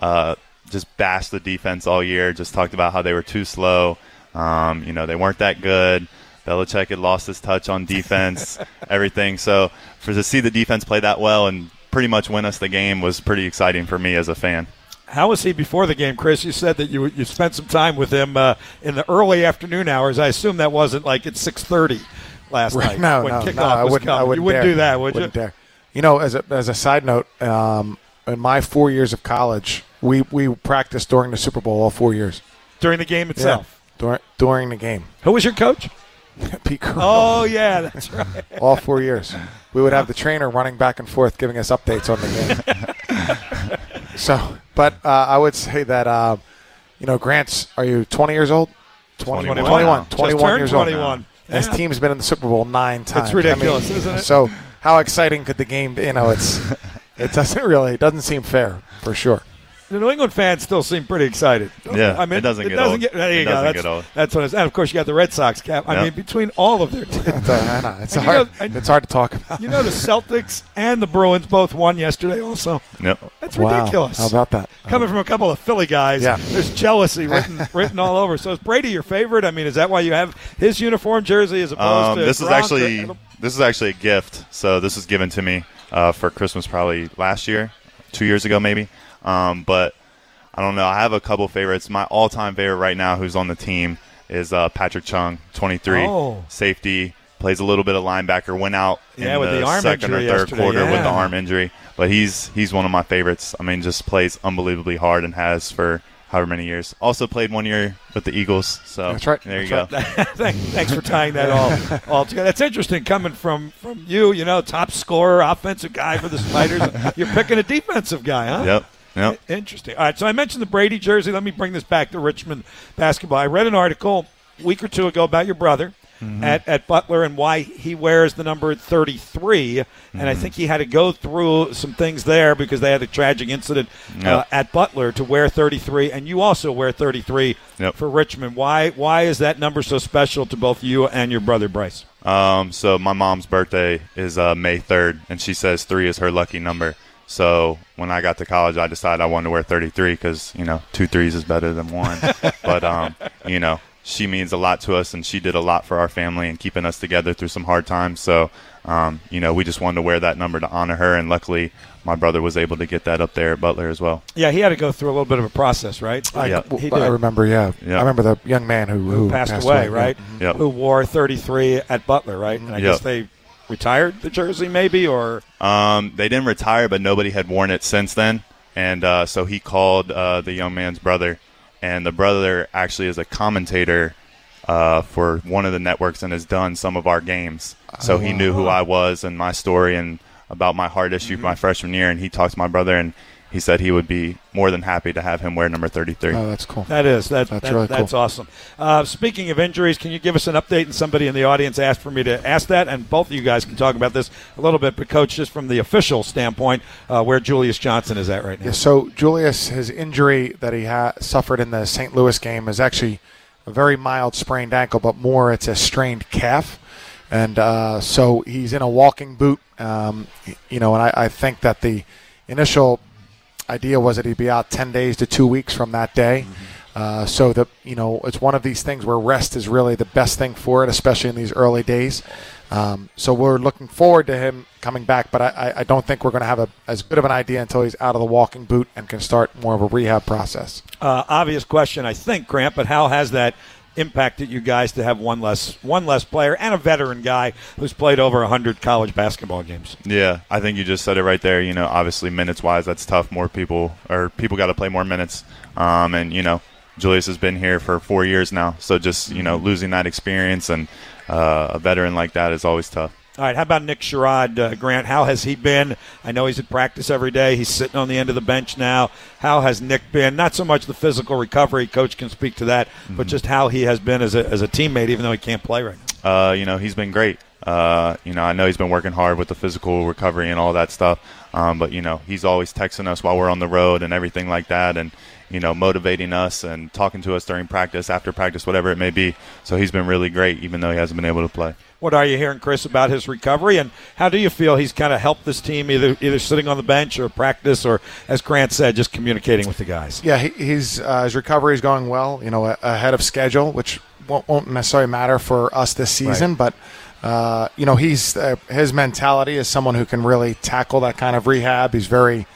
uh, just bashed the defense all year. Just talked about how they were too slow. Um, you know, they weren't that good. Belichick had lost his touch on defense, everything. So for to see the defense play that well and pretty much win us the game was pretty exciting for me as a fan. How was he before the game, Chris? You said that you you spent some time with him uh, in the early afternoon hours. I assume that wasn't like at six thirty last Right. night No, when no, kickoff no, I was wouldn't. coming. I wouldn't you wouldn't dare. do that, would wouldn't you? Dare. You know, as a as a side note, um, in my four years of college, we we practiced during the Super Bowl all four years. During the game itself. Yeah, during during the game. Who was your coach? Pete Carroll. Oh yeah, that's right. all four years. We would have the trainer running back and forth, giving us updates on the game. so, but uh, I would say that uh, you know, Grant's. Are you 20 years old? 21, 21. 21, Wow. 21 Just turned years old. 21. His team's been in the Super Bowl nine times. It's ridiculous, I mean, isn't it? So how exciting could the game be? You know, it's it doesn't really it doesn't seem fair for sure. The New England fans still seem pretty excited. Yeah, I mean, it doesn't get old. Get, there you It go. That's, get old. that's what it's. And of course, you got the Red Sox cap. I Yep. mean, between all of their teams, It's, uh, it's And you hard. know- it's hard to talk about. you know, the Celtics and the Bruins both won yesterday. Also, Yep. that's Wow. ridiculous. How about that? Coming from a couple of Philly guys, Yeah. there's jealousy written written all over. So is Brady your favorite? I mean, is that why you have his uniform jersey as opposed Um, to this is Gronk or actually Adam? this is actually a gift. So this was given to me uh, for Christmas probably last year, two years ago maybe. Um, but I don't know. I have a couple favorites. My all-time favorite right now, who's on the team, is uh, Patrick Chung, 23, Oh. safety, plays a little bit of linebacker. Went out Yeah, in with the arm second or third yesterday, quarter with the arm injury, but he's he's one of my favorites. I mean, just plays unbelievably hard and has for however many years. Also played one year with the Eagles. So That's right. There you That's go. right. Thank- Thanks for tying that all all together. That's interesting coming from from you. You know, top scorer, offensive guy for the Spiders. You're picking a defensive guy, huh? Yep. Yep. Interesting. All right, so I mentioned the Brady jersey. Let me bring this back to Richmond basketball. I read an article a week or two ago about your brother Mm-hmm. at, at Butler and why he wears the number 33. And Mm-hmm. I think he had to go through some things there because they had a tragic incident uh, at Butler to wear 33. And you also wear 33 Yep. for Richmond. Why, why is that number so special to both you and your brother, Bryce? Um, so my mom's birthday is uh, May 3rd, and she says three is her lucky number. So when I got to college, I decided I wanted to wear 33 because you know two threes is better than one. but um, you know she means a lot to us, and she did a lot for our family and keeping us together through some hard times. So um, you know we just wanted to wear that number to honor her, and luckily my brother was able to get that up there at Butler as well. Yeah, he had to go through a little bit of a process, right? I, Yeah. He I remember, yeah. Yeah. I remember the young man who, who, who passed, away, right? Mm-hmm. Yep. Who wore 33 at Butler, right? And I Yep. guess they retired the jersey, maybe, or Um, they didn't retire, but nobody had worn it since then. And uh, so he called uh, the young man's brother, and the brother actually is a commentator uh, for one of the networks and has done some of our games. So he knew who I was and my story and about my heart issue my freshman year. And he talked to my brother, and he said he would be more than happy to have him wear number 33. Oh, that's cool. that is that, That's that- really cool. that's awesome. Uh, speaking of injuries, can you give us an update? And somebody in the audience asked for me to ask that, and both of you guys can talk about this a little bit. But coach, just from the official standpoint, uh, where Julius Johnson is at right now. Yeah, so Julius, his injury that he ha- suffered in the St. Louis game is actually a very mild sprained ankle, but more it's a strained calf. And uh, so he's in a walking boot, um, you know, and I, I think that the initial idea was that he'd be out 10 days to two weeks from that day. Uh, so that you know, it's one of these things where rest is really the best thing for it, especially in these early days. Um, so we're looking forward to him coming back, but I, I- I don't think we're going to have a, as good of an idea until he's out of the walking boot and can start more of a rehab process. Uh, obvious question, I think, Grant, but how has that impacted you guys to have one less one less player and a veteran guy who's played over 100 college basketball games? Yeah, I think you just said it right there. You know, obviously minutes wise, that's tough. More people or people got to play more minutes. Um, and you know, Julius has been here for four years now, so just you know losing that experience and uh, a veteran like that is always tough. All right, how about Nick Sherod, uh, Grant? How has he been? I know he's at practice every day. He's sitting on the end of the bench now. How has Nick been? Not so much the physical recovery, coach can speak to that, but just how he has been as a, as a teammate, even though he can't play right now. Uh, you know, he's been great. Uh, you know, I know he's been working hard with the physical recovery and all that stuff. Um, but you know, he's always texting us while we're on the road and everything like that, and you know, motivating us and talking to us during practice, after practice, whatever it may be. So he's been really great, even though he hasn't been able to play. What are you hearing, Chris, about his recovery, and how do you feel he's kind of helped this team, either either sitting on the bench or practice, or as Grant said, just communicating with the guys? Yeah, he, he's uh, his recovery is going well. You know, ahead of schedule, which won't, won't necessarily matter for us this season, but. Uh, you know, he's uh, his mentality is someone who can really tackle that kind of rehab. He's very,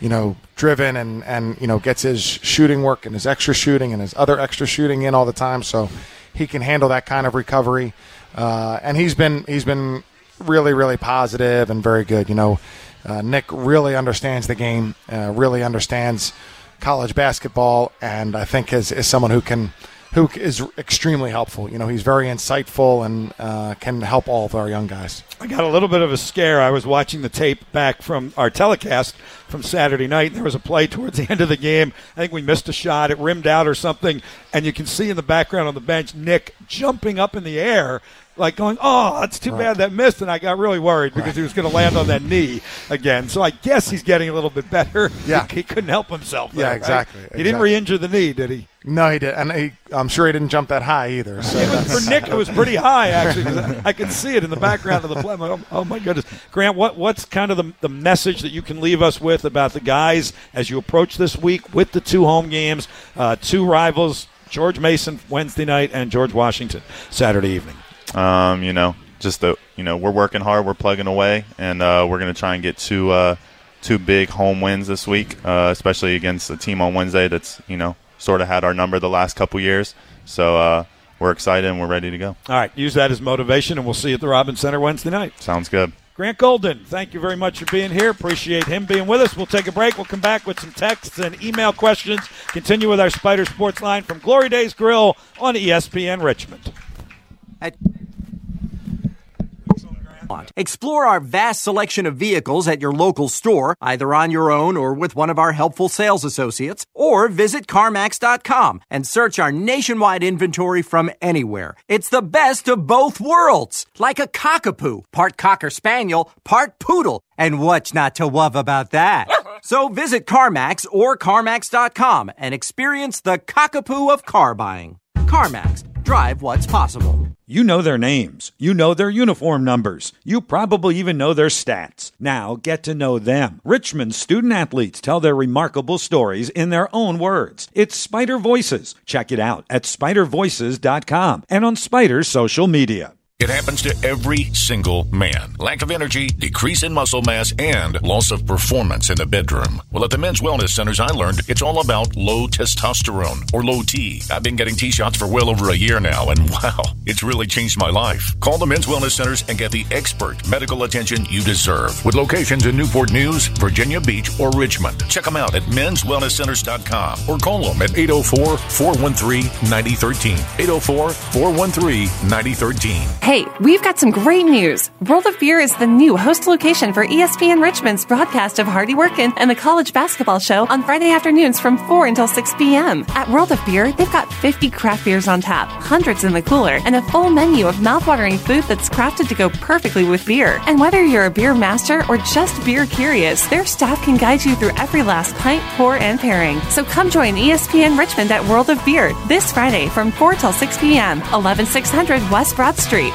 you know, driven and and you know gets his shooting work and his extra shooting and his other extra shooting in all the time. So he can handle that kind of recovery. Uh, and he's been he's been really really positive and very good. You know, uh, Nick really understands the game, uh, really understands college basketball, and I think is is someone who can who is extremely helpful. You know, he's very insightful and uh, can help all of our young guys. I got a little bit of a scare. I was watching the tape back from our telecast from Saturday night. There was a play towards the end of the game. I think we missed a shot. It rimmed out or something. And you can see in the background on the bench Nick jumping up in the air like going, oh, that's too right. bad that missed, and I got really worried because right. he was going to land on that knee again. So I guess he's getting a little bit better. Yeah, he, he couldn't help himself. There, yeah, exactly, right? exactly. He didn't re-injure the knee, did he? No, he did, and he, I'm sure he didn't jump that high either. So for Nick, it was pretty high actually. I, I can see it in the background of the play. Oh, oh, my goodness, Grant, what what's kind of the, the message that you can leave us with about the guys as you approach this week with the two home games, uh, two rivals, George Mason Wednesday night and George Washington Saturday evening. Um, you know, just that you know we're working hard, we're plugging away, and uh, we're going to try and get two uh, two big home wins this week, uh, especially against a team on Wednesday that's you know sort of had our number the last couple years. So uh, we're excited and we're ready to go. All right, use that as motivation, and we'll see you at the Robins Center Wednesday night. Sounds good. Grant Golden, thank you very much for being here. Appreciate him being with us. We'll take a break. We'll come back with some texts and email questions. Continue with our Spider Sports line from Glory Days Grill on ESPN Richmond. At- Explore our vast selection of vehicles at your local store, either on your own or with one of our helpful sales associates, or visit CarMax.com and search our nationwide inventory from anywhere. It's the best of both worlds, like a cockapoo, part Cocker Spaniel, part Poodle. And what's not to love about that? so visit CarMax or CarMax.com and experience the cockapoo of car buying. CarMax, drive what's possible. You know their names. You know their uniform numbers. You probably even know their stats. Now get to know them. Richmond student athletes tell their remarkable stories in their own words. It's Spider Voices. Check it out at spidervoices.com and on Spider's social media. It happens to every single man. Lack of energy, decrease in muscle mass, and loss of performance in the bedroom. Well, at the men's wellness centers, I learned it's all about low testosterone or low T. I've been getting T shots for well over a year now, and wow, it's really changed my life. Call the men's wellness centers and get the expert medical attention you deserve. With locations in Newport News, Virginia Beach, or Richmond. Check them out at menswellnesscenters.com or call them at 804 413 9013. 804 413 9013. Hey, we've got some great news. World of Beer is the new host location for ESPN Richmond's broadcast of Hardy Workin and the college basketball show on Friday afternoons from 4 until 6 p.m. At World of Beer, they've got 50 craft beers on tap, hundreds in the cooler, and a full menu of mouthwatering food that's crafted to go perfectly with beer. And whether you're a beer master or just beer curious, their staff can guide you through every last pint, pour, and pairing. So come join ESPN Richmond at World of Beer this Friday from 4 till 6 p.m., 11600 West Broad Street.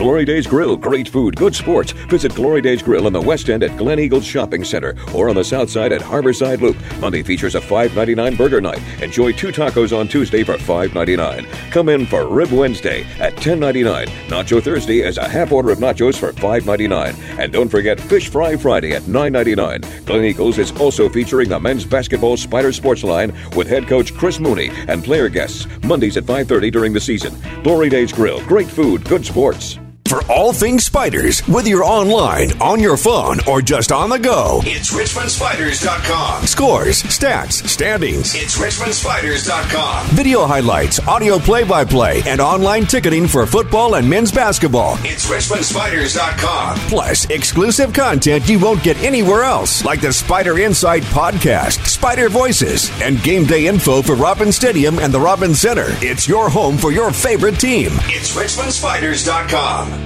Glory Days Grill, great food, good sports. Visit Glory Days Grill in the West End at Glen Eagles Shopping Center or on the South Side at Harborside Loop. Monday features a $5.99 burger night. Enjoy two tacos on Tuesday for $5.99. Come in for Rib Wednesday at $10.99. Nacho Thursday as a half order of nachos for $5.99. And don't forget Fish Fry Friday at $9.99. Glen Eagles is also featuring the men's basketball Spider Sports line with head coach Chris Mooney and player guests Mondays at 5.30 during the season. Glory Days Grill, great food, good sports. For all things spiders, whether you're online, on your phone, or just on the go, it's RichmondSpiders.com. Scores, stats, standings. It's RichmondSpiders.com. Video highlights, audio play by play, and online ticketing for football and men's basketball. It's RichmondSpiders.com. Plus, exclusive content you won't get anywhere else, like the Spider Insight podcast, Spider Voices, and game day info for Robins Stadium and the Robins Center. It's your home for your favorite team. It's RichmondSpiders.com.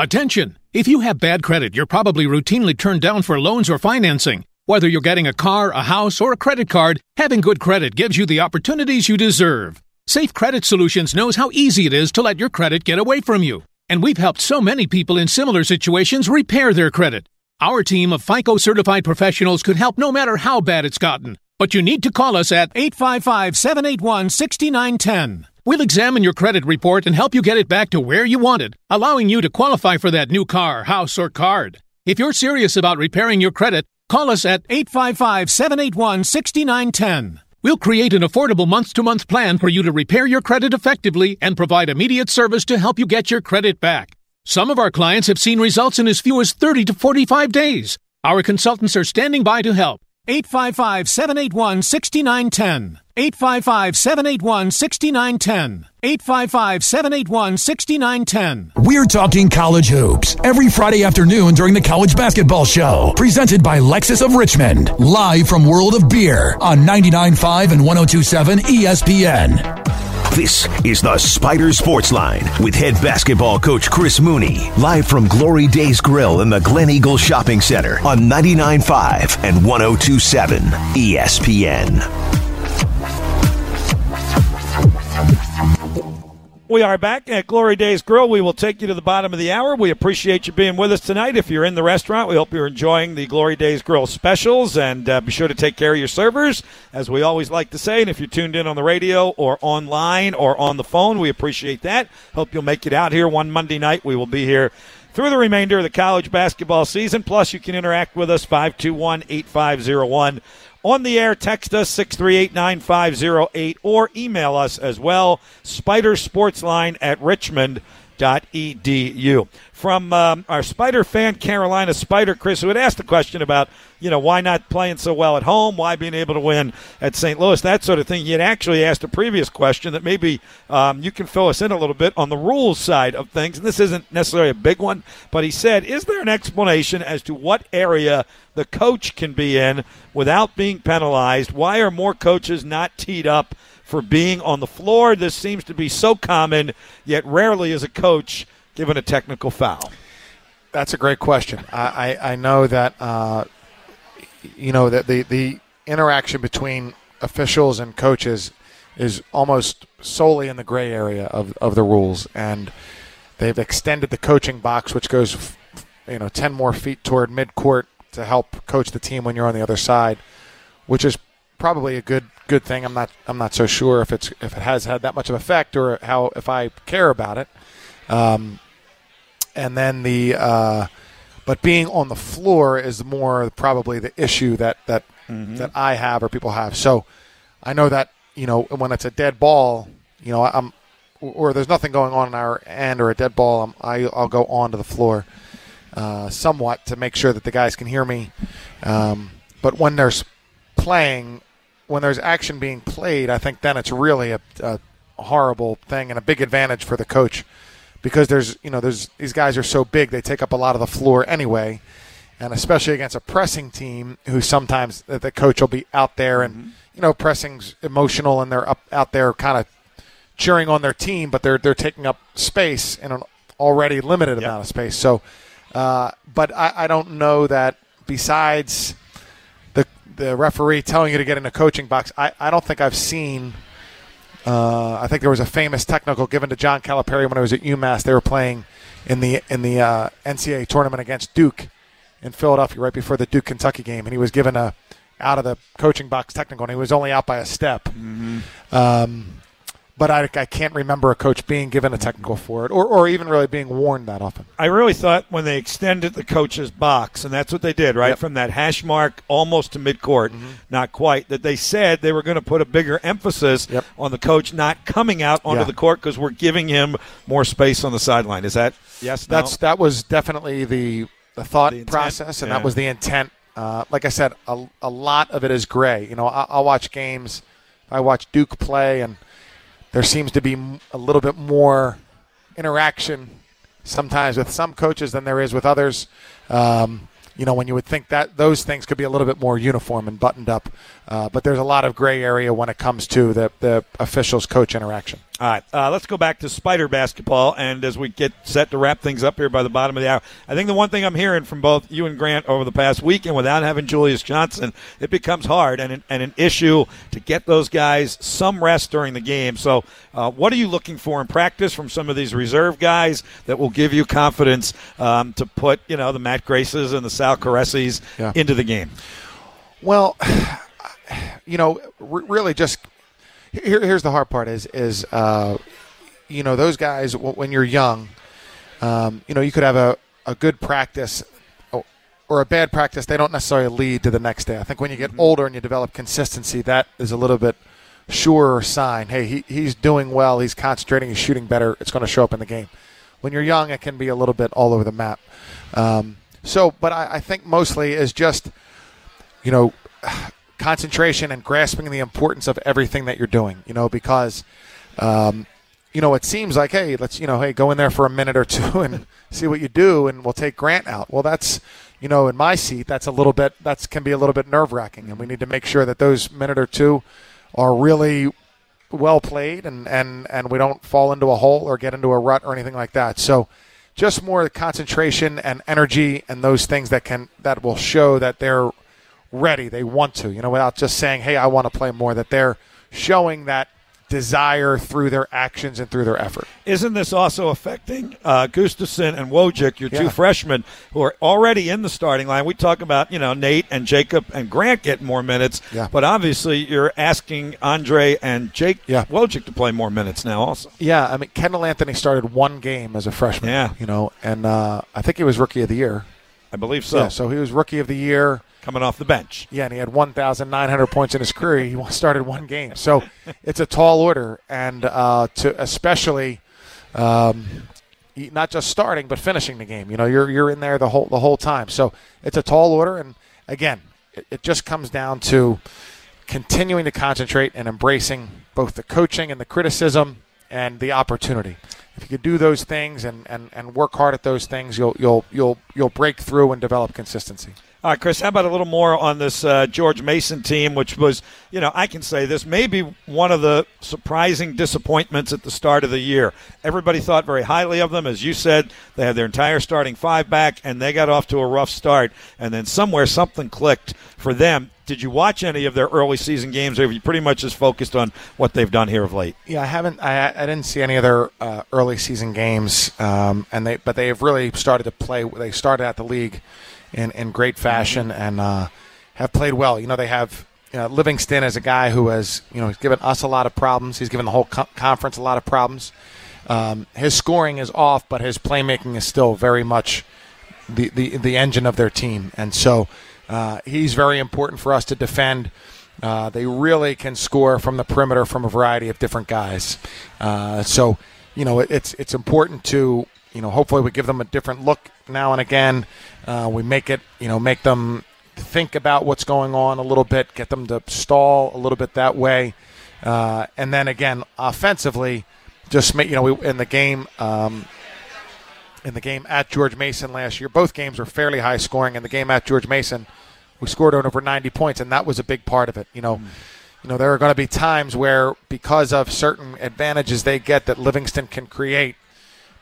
Attention! If you have bad credit, you're probably routinely turned down for loans or financing. Whether you're getting a car, a house, or a credit card, having good credit gives you the opportunities you deserve. Safe Credit Solutions knows how easy it is to let your credit get away from you. And we've helped so many people in similar situations repair their credit. Our team of FICO certified professionals could help no matter how bad it's gotten. But you need to call us at 855 781 6910. We'll examine your credit report and help you get it back to where you want it, allowing you to qualify for that new car, house, or card. If you're serious about repairing your credit, call us at 855 781 6910. We'll create an affordable month to month plan for you to repair your credit effectively and provide immediate service to help you get your credit back. Some of our clients have seen results in as few as 30 to 45 days. Our consultants are standing by to help. 855 781 6910. 855 781 6910. 855 781 6910. We're talking college hoops every Friday afternoon during the College Basketball Show, presented by Lexus of Richmond, live from World of Beer on 99.5 and 102.7 ESPN. This is the Spider Sports Line with head basketball coach Chris Mooney, live from Glory Days Grill in the Glen Eagle Shopping Center on 99.5 and 102.7 ESPN. We are back at Glory Days Grill. We will take you to the bottom of the hour. We appreciate you being with us tonight. If you're in the restaurant, we hope you're enjoying the Glory Days Grill specials. And uh, be sure to take care of your servers, as we always like to say. And if you're tuned in on the radio or online or on the phone, we appreciate that. Hope you'll make it out here one Monday night. We will be here through the remainder of the college basketball season. Plus, you can interact with us 521 8501 on the air. Text us 638 9508 or email us as well. Spider Sports Line at Richmond edu. From um, our Spider fan, Carolina Spider Chris, who had asked the question about, you know, why not playing so well at home, why being able to win at St. Louis, that sort of thing. He had actually asked a previous question that maybe um, you can fill us in a little bit on the rules side of things. And this isn't necessarily a big one, but he said, is there an explanation as to what area the coach can be in without being penalized? Why are more coaches not teed up? For being on the floor. This seems to be so common, yet rarely is a coach given a technical foul. That's a great question. I, I, I know that uh, you know that the the interaction between officials and coaches is almost solely in the gray area of, of the rules, and they've extended the coaching box, which goes you know ten more feet toward midcourt to help coach the team when you're on the other side, which is probably a good good thing. I'm not I'm not so sure if it's if it has had that much of effect or how if I care about it. Um, and then the uh, but being on the floor is more probably the issue that that Mm-hmm. that I have or people have. So I know that you know when it's a dead ball, you know I'm or there's nothing going on in our end or a dead ball, I'm, I, I'll go onto the floor uh, somewhat to make sure that the guys can hear me. Um, but when there's playing, when there's action being played, I think then it's really a, a horrible thing and a big advantage for the coach because there's you know there's these guys are so big they take up a lot of the floor anyway, and especially against a pressing team who sometimes the coach will be out there and you know pressing's emotional and they're up out there kind of cheering on their team, but they're they're taking up space in an already limited amount of space. So, uh, but I, I don't know that besides the referee telling you to get in a coaching box, I, I don't think I've seen. Uh, I think there was a famous technical given to John Calipari when I was at UMass. They were playing in the in the uh, NCAA tournament against Duke in Philadelphia right before the Duke Kentucky game, and he was given a out of the coaching box technical, and he was only out by a step. Um, but I, I can't remember a coach being given a technical for it, or, or even really being warned that often. I really thought when they extended the coach's box, and that's what they did, right? From that hash mark almost to midcourt, not quite, that they said they were going to put a bigger emphasis on the coach not coming out onto Yeah. the court because we're giving him more space on the sideline. Is that yes? no? That's that was definitely the the thought process, and Yeah. that was the intent. Uh, like I said, a, a lot of it is gray. You know, I, I'll watch games. I watch Duke play, and there seems to be a little bit more interaction sometimes with some coaches than there is with others. Um, you know, when you would think that those things could be a little bit more uniform and buttoned up, uh, but there's a lot of gray area when it comes to the the officials coach interaction. All right, uh, let's go back to Spider basketball. And as we get set to wrap things up here by the bottom of the hour, I think the one thing I'm hearing from both you and Grant over the past weekend, without having Julius Johnson, it becomes hard and an, and an issue to get those guys some rest during the game. So, uh, what are you looking for in practice from some of these reserve guys that will give you confidence um, to put, you know, the Matt Graces and the Sal Caressis Yeah. into the game? Well, you know, re- really just here, here's the hard part is is uh, you know those guys w- when you're young, um, you know you could have a, a good practice o- or a bad practice. They don't necessarily lead to the next day. I think when you get older and you develop consistency, that is a little bit surer sign. Hey, he, he's doing well. He's concentrating. He's shooting better. It's going to show up in the game. When you're young, it can be a little bit all over the map. Um, so, but I, I think mostly is just you know, concentration and grasping the importance of everything that you're doing. You know, because um, you know, it seems like, hey, let's, you know, hey, go in there for a minute or two and see what you do, and we'll take Grant out. Well, that's, you know, in my seat, that's a little bit, that's can be a little bit nerve wracking, and we need to make sure that those minute or two are really well played, and and and we don't fall into a hole or get into a rut or anything like that. So, just more concentration and energy and those things that can that will show that they're ready, they want to, you know, without just saying, hey, I want to play more, that they're showing that desire through their actions and through their effort. Isn't this also affecting uh, Gustavson and Wojcik, your two Yeah. freshmen who are already in the starting line? We talk about you know Nate and Jacob and Grant getting more minutes, Yeah. but obviously you're asking Andre and Jake Yeah. Wojcik to play more minutes now also. Yeah, I mean, Kendall Anthony started one game as a freshman. Yeah. you know, and uh, I think he was rookie of the year. I believe so. Yeah, so he was rookie of the year. Coming off the bench. Yeah, and he had 1,900 points in his career. He started one game, so it's a tall order, and uh, to especially um, not just starting but finishing the game. You know, you're you're in there the whole the whole time, so it's a tall order. And again, it, it just comes down to continuing to concentrate and embracing both the coaching and the criticism and the opportunity. If you could do those things and, and, and work hard at those things, you'll you'll you'll you'll break through and develop consistency. Chris, how about a little more on this uh, George Mason team, which was, you know, I can say this may be one of the surprising disappointments at the start of the year. Everybody thought very highly of them. As you said, they had their entire starting five back, and they got off to a rough start. And then somewhere something clicked for them. Did you watch any of their early season games, or have you pretty much just focused on what they've done here of late? Yeah, I haven't. I, I didn't see any of their uh, early season games, um, and they but they have really started to play. They started at the league in in great fashion and uh, have played well. You know, they have you know, Livingston as a guy who has you know he's given us a lot of problems. He's given the whole co- conference a lot of problems. Um, his scoring is off, but his playmaking is still very much the the, the engine of their team, and so uh, he's very important for us to defend. Uh, they really can score from the perimeter from a variety of different guys. Uh, so, you know, it, it's it's important to you know hopefully we give them a different look now and again. Uh, we make it you know make them think about what's going on a little bit, get them to stall a little bit that way, uh, and then again offensively, just make you know we, in the game. Um, in the game at George Mason last year. Both games were fairly high scoring. In the game at George Mason, we scored on over 90 points, and that was a big part of it. You know, you know there are going to be times where because of certain advantages they get that Livingston can create,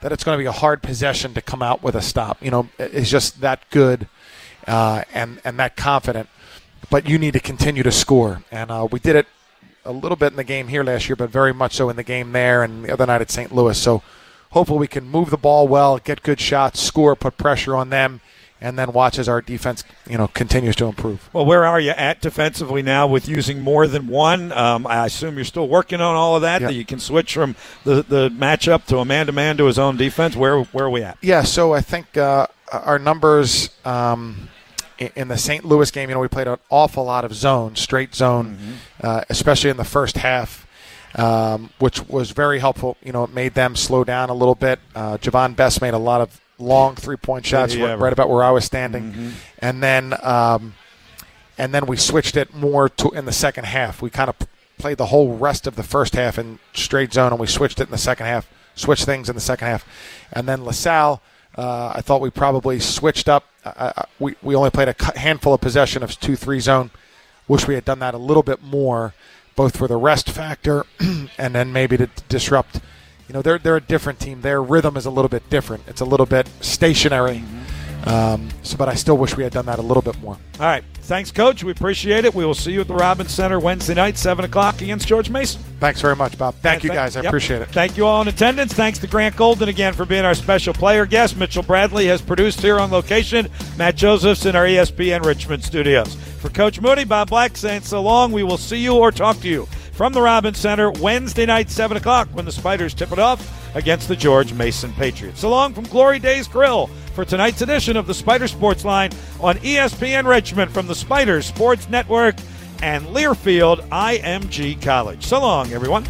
that it's going to be a hard possession to come out with a stop. You know, it's just that good uh, and and that confident. But you need to continue to score, and uh, we did it a little bit in the game here last year, but very much so in the game there and the other night at St. Louis. So hopefully we can move the ball well, get good shots, score, put pressure on them, and then watch as our defense, you know, continues to improve. Well, where are you at defensively now with using more than one? Um, I assume you're still working on all of that. Yeah. That you can switch from the, the matchup to a man to man to his own defense. Where where are we at? Yeah, so I think uh, our numbers um, in the St. Louis game, you know, we played an awful lot of zone, straight zone, uh, especially in the first half, um, which was very helpful. You know, it made them slow down a little bit. Uh, Javon Bess made a lot of long three point shots Yeah, right- right about where I was standing, Mhm. and then um, and then we switched it more to in the second half. We kind of played the whole rest of the first half in straight zone, and we switched it in the second half. Switched things in the second half, and then LaSalle. Uh, I thought we probably switched up. Uh, uh, we we only played a handful of possession of two three zone. Wish we had done that a little bit more, both for the rest factor and then maybe to disrupt. You know, they're they're a different team. Their rhythm is a little bit different. It's a little bit stationary. Um, so, but I still wish we had done that a little bit more. All right. Thanks, Coach. We appreciate it. We will see you at the Robins Center Wednesday night, 7 o'clock against George Mason. Thanks very much, Bob. Thank you, Thank- guys. I yep. appreciate it. Thank you all in attendance. Thanks to Grant Golden again for being our special player guest. Mitchell Bradley has produced here on location. Matt Josephs in our ESPN Richmond studios. For Coach Mooney, Bob Black saying so long. We will see you or talk to you from the Robins Center Wednesday night, 7 o'clock, when the Spiders tip it off against the George Mason Patriots. So long from Glory Days Grill for tonight's edition of the Spider Sports Line on ESPN Richmond from the Spider Sports Network and Learfield IMG College. So long, everyone.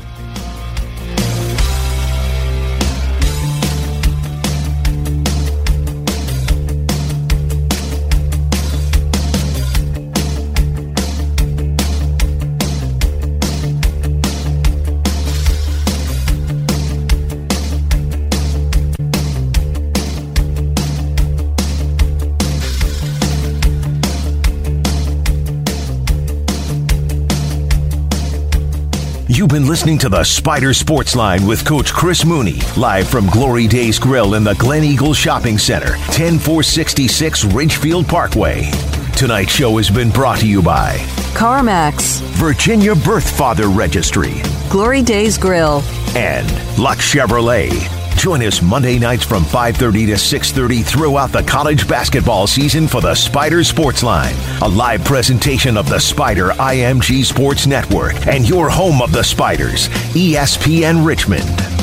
You've been listening to the Spider Sports Line with Coach Chris Mooney, live from Glory Days Grill in the Glen Eagles Shopping Center, 10466 Ridgefield Parkway. Tonight's show has been brought to you by CarMax, Virginia Birth Father Registry, Glory Days Grill, and Lux Chevrolet. Join us Monday nights from 5:30 to 6:30 throughout the college basketball season for the Spider Sports Line, a live presentation of the Spider IMG Sports Network and your home of the Spiders, ESPN Richmond.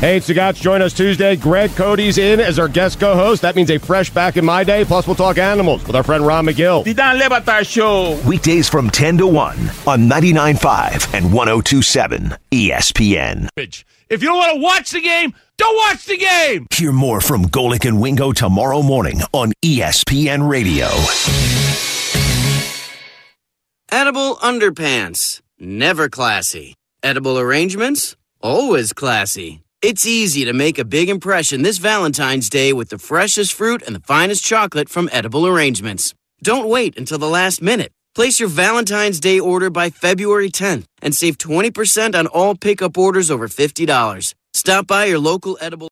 Hey, Stugotz, join us Tuesday. Greg Cote's in as our guest co-host. That means a fresh back in my day. Plus, we'll talk animals with our friend Ron Magill. The Dan Le Batard Show. Weekdays from 10 to 1 on 99.5 and 102.7 ESPN. If you don't want to watch the game, don't watch the game. Hear more from Golic and Wingo tomorrow morning on ESPN Radio. Edible underpants. Never classy. Edible arrangements. Always classy. It's easy to make a big impression this Valentine's Day with the freshest fruit and the finest chocolate from Edible Arrangements. Don't wait until the last minute. Place your Valentine's Day order by February 10th and save 20% on all pickup orders over $50. Stop by your local Edible